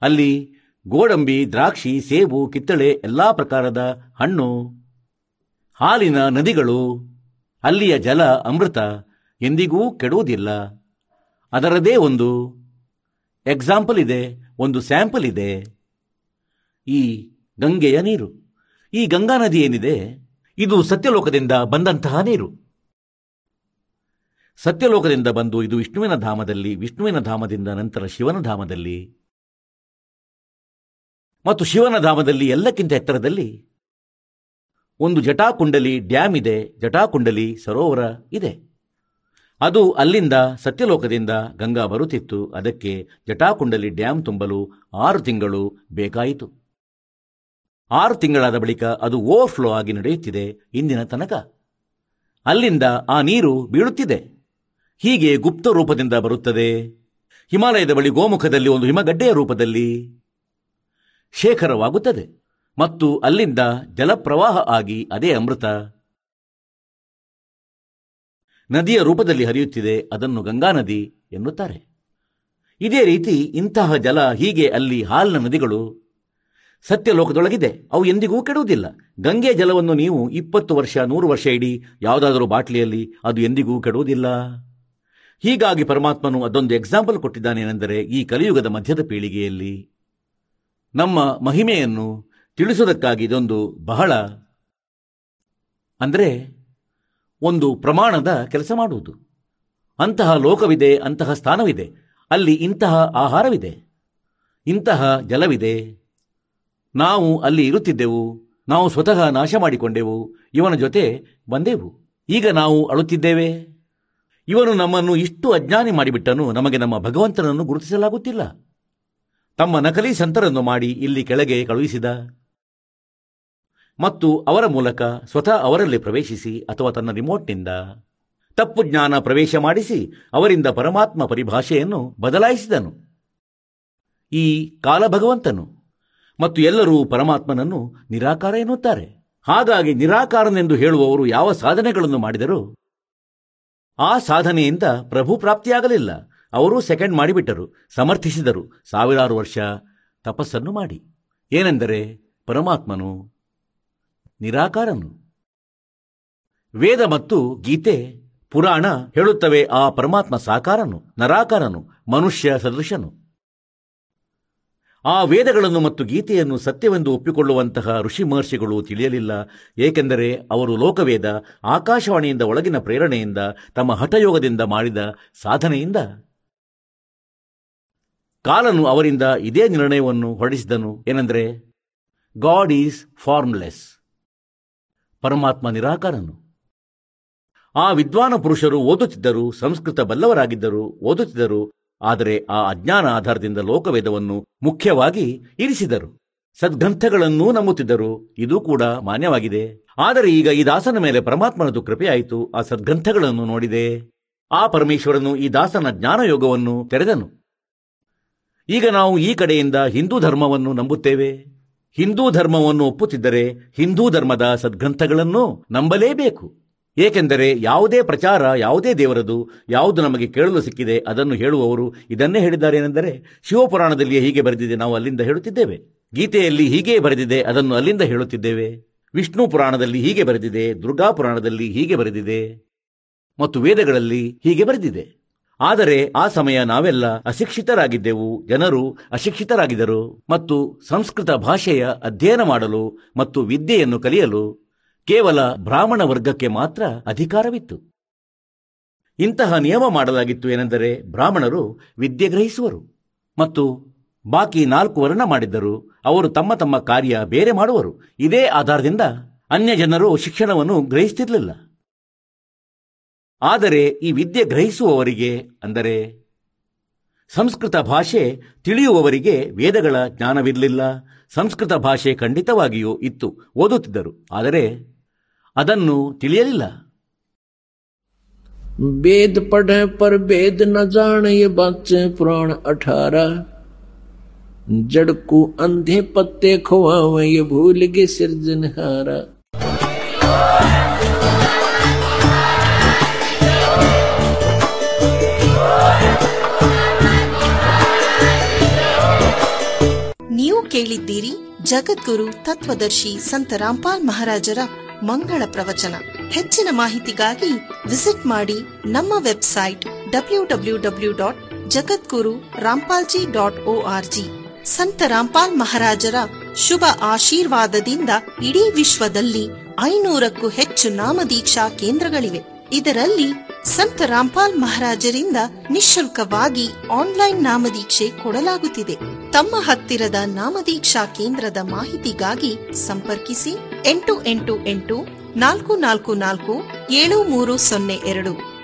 ಅಲ್ಲಿ ಗೋಡಂಬಿ, ದ್ರಾಕ್ಷಿ, ಸೇಬು, ಕಿತ್ತಳೆ, ಎಲ್ಲ ಪ್ರಕಾರದ ಹಣ್ಣು, ಹಾಲಿನ ನದಿಗಳು, ಅಲ್ಲಿಯ ಜಲ, ಅಮೃತ ಎಂದಿಗೂ ಕೆಡುವುದಿಲ್ಲ ಅದರದೇ ಒಂದು ಎಕ್ಸಾಂಪಲ್ ಇದೆ, ಒಂದು ಸ್ಯಾಂಪಲ್ ಇದೆ. ಈ ಗಂಗೆಯ ನೀರು. ಈ ಗಂಗಾ ನದಿ ಏನಿದೆ? ಇದು ಸತ್ಯಲೋಕದಿಂದ ಬಂದಂತಹ ನೀರು. ಸತ್ಯಲೋಕದಿಂದ ಬಂದು ಇದು ವಿಷ್ಣುವಿನ ಧಾಮದಲ್ಲಿ, ವಿಷ್ಣುವಿನ ಧಾಮದಿಂದ ನಂತರ ಶಿವನ ಧಾಮದಲ್ಲಿ. ಮತ್ತು ಶಿವನ ಧಾಮದಲ್ಲಿ ಎಲ್ಲಕ್ಕಿಂತ ಎತ್ತರದಲ್ಲಿ ಒಂದು ಜಟಾಕುಂಡಲಿ ಡ್ಯಾಮ್ ಇದೆ. ಜಟಾಕುಂಡಲಿ ಸರೋವರ ಇದೆ. ಅದು ಅಲ್ಲಿಂದ ಸತ್ಯಲೋಕದಿಂದ ಗಂಗಾ ಬರುತ್ತಿತ್ತು. ಅದಕ್ಕೆ ಜಟಾಕುಂಡಲಿ ಡ್ಯಾಂ ತುಂಬಲು ಆರು ತಿಂಗಳು ಬೇಕಾಯಿತು. ಆರು ತಿಂಗಳಾದ ಬಳಿಕ ಅದು ಓವರ್ಫ್ಲೋ ಆಗಿ ನಡೆಯುತ್ತಿದೆ ಇಂದಿನ ತನಕ. ಅಲ್ಲಿಂದ ಆ ನೀರು ಬೀಳುತ್ತಿದೆ. ಹೀಗೆ ಗುಪ್ತ ರೂಪದಿಂದ ಬರುತ್ತದೆ. ಹಿಮಾಲಯದ ಬಳಿ ಗೋಮುಖದಲ್ಲಿ ಒಂದು ಹಿಮಗಡ್ಡೆಯ ರೂಪದಲ್ಲಿ ಶೇಖರವಾಗುತ್ತದೆ. ಮತ್ತು ಅಲ್ಲಿಂದ ಜಲಪ್ರವಾಹ ಆಗಿ ಅದೇ ಅಮೃತ ನದಿಯ ರೂಪದಲ್ಲಿ ಹರಿಯುತ್ತಿದೆ, ಅದನ್ನು ಗಂಗಾ ನದಿ ಎನ್ನುತ್ತಾರೆ. ಇದೇ ರೀತಿ ಇಂತಹ ಜಲ ಹೀಗೆ ಅಲ್ಲಿ ಹಾಲಿನ ನದಿಗಳು ಸತ್ಯಲೋಕದೊಳಗಿದೆ. ಅವು ಎಂದಿಗೂ ಕೆಡುವುದಿಲ್ಲ. ಗಂಗೆ ಜಲವನ್ನು ನೀವು ಇಪ್ಪತ್ತು ವರ್ಷ, ನೂರು ವರ್ಷ ಇಡಿ ಯಾವುದಾದರೂ ಬಾಟ್ಲಿಯಲ್ಲಿ ಅದು ಎಂದಿಗೂ ಕೆಡುವುದಿಲ್ಲ. ಹೀಗಾಗಿ ಪರಮಾತ್ಮನು ಅದೊಂದು ಎಕ್ಸಾಂಪಲ್ ಕೊಟ್ಟಿದ್ದಾನೇನೆಂದರೆ, ಈ ಕಲಿಯುಗದ ಮಧ್ಯದ ಪೀಳಿಗೆಯಲ್ಲಿ ನಮ್ಮ ಮಹಿಮೆಯನ್ನು ತಿಳಿಸುವುದಕ್ಕಾಗಿ ಇದೊಂದು ಬಹಳ, ಅಂದರೆ ಒಂದು ಪ್ರಮಾಣದ ಕೆಲಸ ಮಾಡುವುದು. ಅಂತಹ ಲೋಕವಿದೆ, ಅಂತಹ ಸ್ಥಾನವಿದೆ. ಅಲ್ಲಿ ಇಂತಹ ಆಹಾರವಿದೆ, ಇಂತಹ ಜಲವಿದೆ. ನಾವು ಅಲ್ಲಿ ಇರುತ್ತಿದ್ದೆವು, ನಾವು ಸ್ವತಃ ನಾಶ ಮಾಡಿಕೊಂಡೆವು, ಇವನ ಜೊತೆ ಬಂದೆವು. ಈಗ ನಾವು ಅಳುತ್ತಿದ್ದೇವೆ. ಇವನು ನಮ್ಮನ್ನು ಇಷ್ಟು ಅಜ್ಞಾನಿ ಮಾಡಿಬಿಟ್ಟನು, ನಮಗೆ ನಮ್ಮ ಭಗವಂತನನ್ನು ಗುರುತಿಸಲಾಗುತ್ತಿಲ್ಲ. ತಮ್ಮ ನಕಲಿ ಸಂತರನ್ನು ಮಾಡಿ ಇಲ್ಲಿ ಕೆಳಗೆ ಕಳುಹಿಸಿದ. ಮತ್ತು ಅವರ ಮೂಲಕ ಸ್ವತಃ ಅವರಲ್ಲಿ ಪ್ರವೇಶಿಸಿ ಅಥವಾ ತನ್ನ ರಿಮೋಟ್ನಿಂದ ತಪ್ಪು ಜ್ಞಾನ ಪ್ರವೇಶ ಮಾಡಿಸಿ ಅವರಿಂದ ಪರಮಾತ್ಮ ಪರಿಭಾಷೆಯನ್ನು ಬದಲಾಯಿಸಿದನು. ಈ ಕಾಲ ಭಗವಂತನು ಮತ್ತು ಎಲ್ಲರೂ ಪರಮಾತ್ಮನನ್ನು ನಿರಾಕಾರ ಎನ್ನುತ್ತಾರೆ. ಹಾಗಾಗಿ ನಿರಾಕಾರನೆಂದು ಹೇಳುವವರು ಯಾವ ಸಾಧನೆಗಳನ್ನು ಮಾಡಿದರೂ ಆ ಸಾಧನೆಯಿಂದ ಪ್ರಭು ಪ್ರಾಪ್ತಿಯಾಗಲಿಲ್ಲ. ಅವರು ಸೆಕೆಂಡ್ ಮಾಡಿಬಿಟ್ಟರು, ಸಮರ್ಥಿಸಿದರು, ಸಾವಿರಾರು ವರ್ಷ ತಪಸ್ಸನ್ನು ಮಾಡಿ. ಏನೆಂದರೆ ಪರಮಾತ್ಮನು ನಿರಾಕಾರನು. ವೇದ ಮತ್ತು ಗೀತೆ, ಪುರಾಣ ಹೇಳುತ್ತವೆ. ಆ ಪರಮಾತ್ಮ ಸಾಕಾರನು, ನರಾಕಾರನು, ಮನುಷ್ಯ ಸದೃಶನು. ಆ ವೇದಗಳನ್ನು ಮತ್ತು ಗೀತೆಯನ್ನು ಸತ್ಯವೆಂದು ಒಪ್ಪಿಕೊಳ್ಳುವಂತಹ ಋಷಿ ಮಹರ್ಷಿಗಳು ತಿಳಿಯಲಿಲ್ಲ. ಏಕೆಂದರೆ ಅವರು ಲೋಕವೇದ, ಆಕಾಶವಾಣಿಯಿಂದ ಒಳಗಿನ ಪ್ರೇರಣೆಯಿಂದ, ತಮ್ಮ ಹಠಯೋಗದಿಂದ ಮಾಡಿದ ಸಾಧನೆಯಿಂದ. ಕಾಲನು ಅವರಿಂದ ಇದೇ ನಿರ್ಣಯವನ್ನು ಹೊರಡಿಸಿದನು. ಏನೆಂದರೆ ಗಾಡ್ ಈಸ್ ಫಾರ್ಮ್ಲೆಸ್ ಪರಮಾತ್ಮ ನಿರಾಕಾರನು. ಆ ವಿದ್ವಾನ ಪುರುಷರು ಓದುತ್ತಿದ್ದರು, ಸಂಸ್ಕೃತ ಬಲ್ಲವರಾಗಿದ್ದರು, ಓದುತ್ತಿದ್ದರು, ಆದರೆ ಆ ಅಜ್ಞಾನ ಆಧಾರದಿಂದ ಲೋಕವೇದವನ್ನು ಮುಖ್ಯವಾಗಿ ಇರಿಸಿದರು. ಸದ್ಗ್ರಂಥಗಳನ್ನೂ ನಂಬುತ್ತಿದ್ದರು, ಇದು ಕೂಡ ಮಾನ್ಯವಾಗಿದೆ. ಆದರೆ ಈಗ ಈ ದಾಸನ ಮೇಲೆ ಪರಮಾತ್ಮನದು ಕೃಪೆಯಾಯಿತು, ಆ ಸದ್ಗ್ರಂಥಗಳನ್ನು ನೋಡಿದೆ. ಆ ಪರಮೇಶ್ವರನು ಈ ದಾಸನ ಜ್ಞಾನಯೋಗವನ್ನು ತೆರೆದನು. ಈಗ ನಾವು ಈ ಕಡೆಯಿಂದ ಹಿಂದೂ ಧರ್ಮವನ್ನು ನಂಬುತ್ತೇವೆ. ಹಿಂದೂ ಧರ್ಮವನ್ನು ಒಪ್ಪುತ್ತಿದ್ದರೆ ಹಿಂದೂ ಧರ್ಮದ ಸದ್ಗ್ರಂಥಗಳನ್ನು ನಂಬಲೇಬೇಕು. ಏಕೆಂದರೆ ಯಾವುದೇ ಪ್ರಚಾರ, ಯಾವುದೇ ದೇವರದು, ಯಾವುದು ನಮಗೆ ಕೇಳಲು ಸಿಕ್ಕಿದೆ, ಅದನ್ನು ಹೇಳುವವರು ಇದನ್ನೇ ಹೇಳಿದ್ದಾರೆ ಏನೆಂದರೆ ಶಿವಪುರಾಣದಲ್ಲಿಯೇ ಹೀಗೆ ಬರೆದಿದೆ, ನಾವು ಅಲ್ಲಿಂದ ಹೇಳುತ್ತಿದ್ದೇವೆ. ಗೀತೆಯಲ್ಲಿ ಹೀಗೆ ಬರೆದಿದೆ, ಅದನ್ನು ಅಲ್ಲಿಂದ ಹೇಳುತ್ತಿದ್ದೇವೆ. ವಿಷ್ಣು ಪುರಾಣದಲ್ಲಿ ಹೀಗೆ ಬರೆದಿದೆ, ದುರ್ಗಾ ಪುರಾಣದಲ್ಲಿ ಹೀಗೆ ಬರೆದಿದೆ. ಮತ್ತು ವೇದಗಳಲ್ಲಿ ಹೀಗೆ ಬರೆದಿದೆ. ಆದರೆ ಆ ಸಮಯ ನಾವೆಲ್ಲ ಅಶಿಕ್ಷಿತರಾಗಿದ್ದೆವು. ಜನರು ಅಶಿಕ್ಷಿತರಾಗಿದ್ದರು ಮತ್ತು ಸಂಸ್ಕೃತ ಭಾಷೆಯ ಅಧ್ಯಯನ ಮಾಡಲು ಮತ್ತು ವಿದ್ಯೆಯನ್ನು ಕಲಿಯಲು ಕೇವಲ ಬ್ರಾಹ್ಮಣ ವರ್ಗಕ್ಕೆ ಮಾತ್ರ ಅಧಿಕಾರವಿತ್ತು. ಇಂತಹ ನಿಯಮ ಮಾಡಲಾಗಿತ್ತು ಏನೆಂದರೆ ಬ್ರಾಹ್ಮಣರು ವಿದ್ಯೆ ಗ್ರಹಿಸುವರು ಮತ್ತು ಬಾಕಿ ನಾಲ್ಕು ವರ್ಣ ಮಾಡಿದ್ದರು. ಅವರು ತಮ್ಮ ತಮ್ಮ ಕಾರ್ಯ ಬೇರೆ ಮಾಡುವರು. ಇದೇ ಆಧಾರದಿಂದ ಅನ್ಯ ಜನರು ಶಿಕ್ಷಣವನ್ನು ಗ್ರಹಿಸುತ್ತಿರಲಿಲ್ಲ ಆದರೆ ಈ ವಿದ್ಯೆ ಗ್ರಹಿಸುವವರಿಗೆ, ಅಂದರೆ ಸಂಸ್ಕೃತ ಭಾಷೆ ತಿಳಿಯುವವರಿಗೆ ವೇದಗಳ ಜ್ಞಾನವಿರಲಿಲ್ಲ. ಸಂಸ್ಕೃತ ಭಾಷೆ ಖಂಡಿತವಾಗಿಯೂ ಇತ್ತು, ಓದುತ್ತಿದ್ದರು. ಆದರೆ ಅದನ್ನು ತಿಳಿಯಲಿಲ್ಲ. ಬೇದ ಪಡ ಪರ ವೇದ ನ ಜಾಣ ಬಾಚೆ ಪುರಾಣ ಅಠಾರ. ಜಡಕು ಅಂಧೆ ಪತ್ತೆ ಖುವಾವ ಭೂಲಿಗೆ ಸಿರ್ಜನಹಾರ. ಕೇಳಿದ್ದೀರಿ? ಜಗದ್ಗುರು, ತತ್ವದರ್ಶಿ ಸಂತ ರಾಮ್ಪಾಲ್ ಮಹಾರಾಜರ ಮಂಗಳ ಪ್ರವಚನ. ಹೆಚ್ಚಿನ ಮಾಹಿತಿಗಾಗಿ ವಿಸಿಟ್ ಮಾಡಿ ನಮ್ಮ website W W W dot Jagadguru Rampalji dot O R G. Sant Rampal ಮಹಾರಾಜರ ಶುಭ ಆಶೀರ್ವಾದದಿಂದ ಇಡೀ ವಿಶ್ವದಲ್ಲಿ ಐನೂರಕ್ಕೂ ಹೆಚ್ಚು ನಾಮದೀಕ್ಷಾ ಕೇಂದ್ರಗಳಿವೆ. ಇದರಲ್ಲಿ ಸಂತ ರಾಮ್ಪಾಲ್ ಮಹಾರಾಜರಿಂದ ನಿಶುಲ್ಕವಾಗಿ ಆನ್ಲೈನ್ ನಾಮದೀಕ್ಷೆ ಕೊಡಲಾಗುತ್ತಿದೆ. ತಮ್ಮ ಹತ್ತಿರದ ನಾಮದೀಕ್ಷಾ ಕೇಂದ್ರದ ಮಾಹಿತಿಗಾಗಿ ಸಂಪರ್ಕಿಸಿ ಎಂಟು ಎಂಟು ಎಂಟು ನಾಲ್ಕು ನಾಲ್ಕು ನಾಲ್ಕು ಏಳು ಮೂರು ಸೊನ್ನೆ ಎರಡು.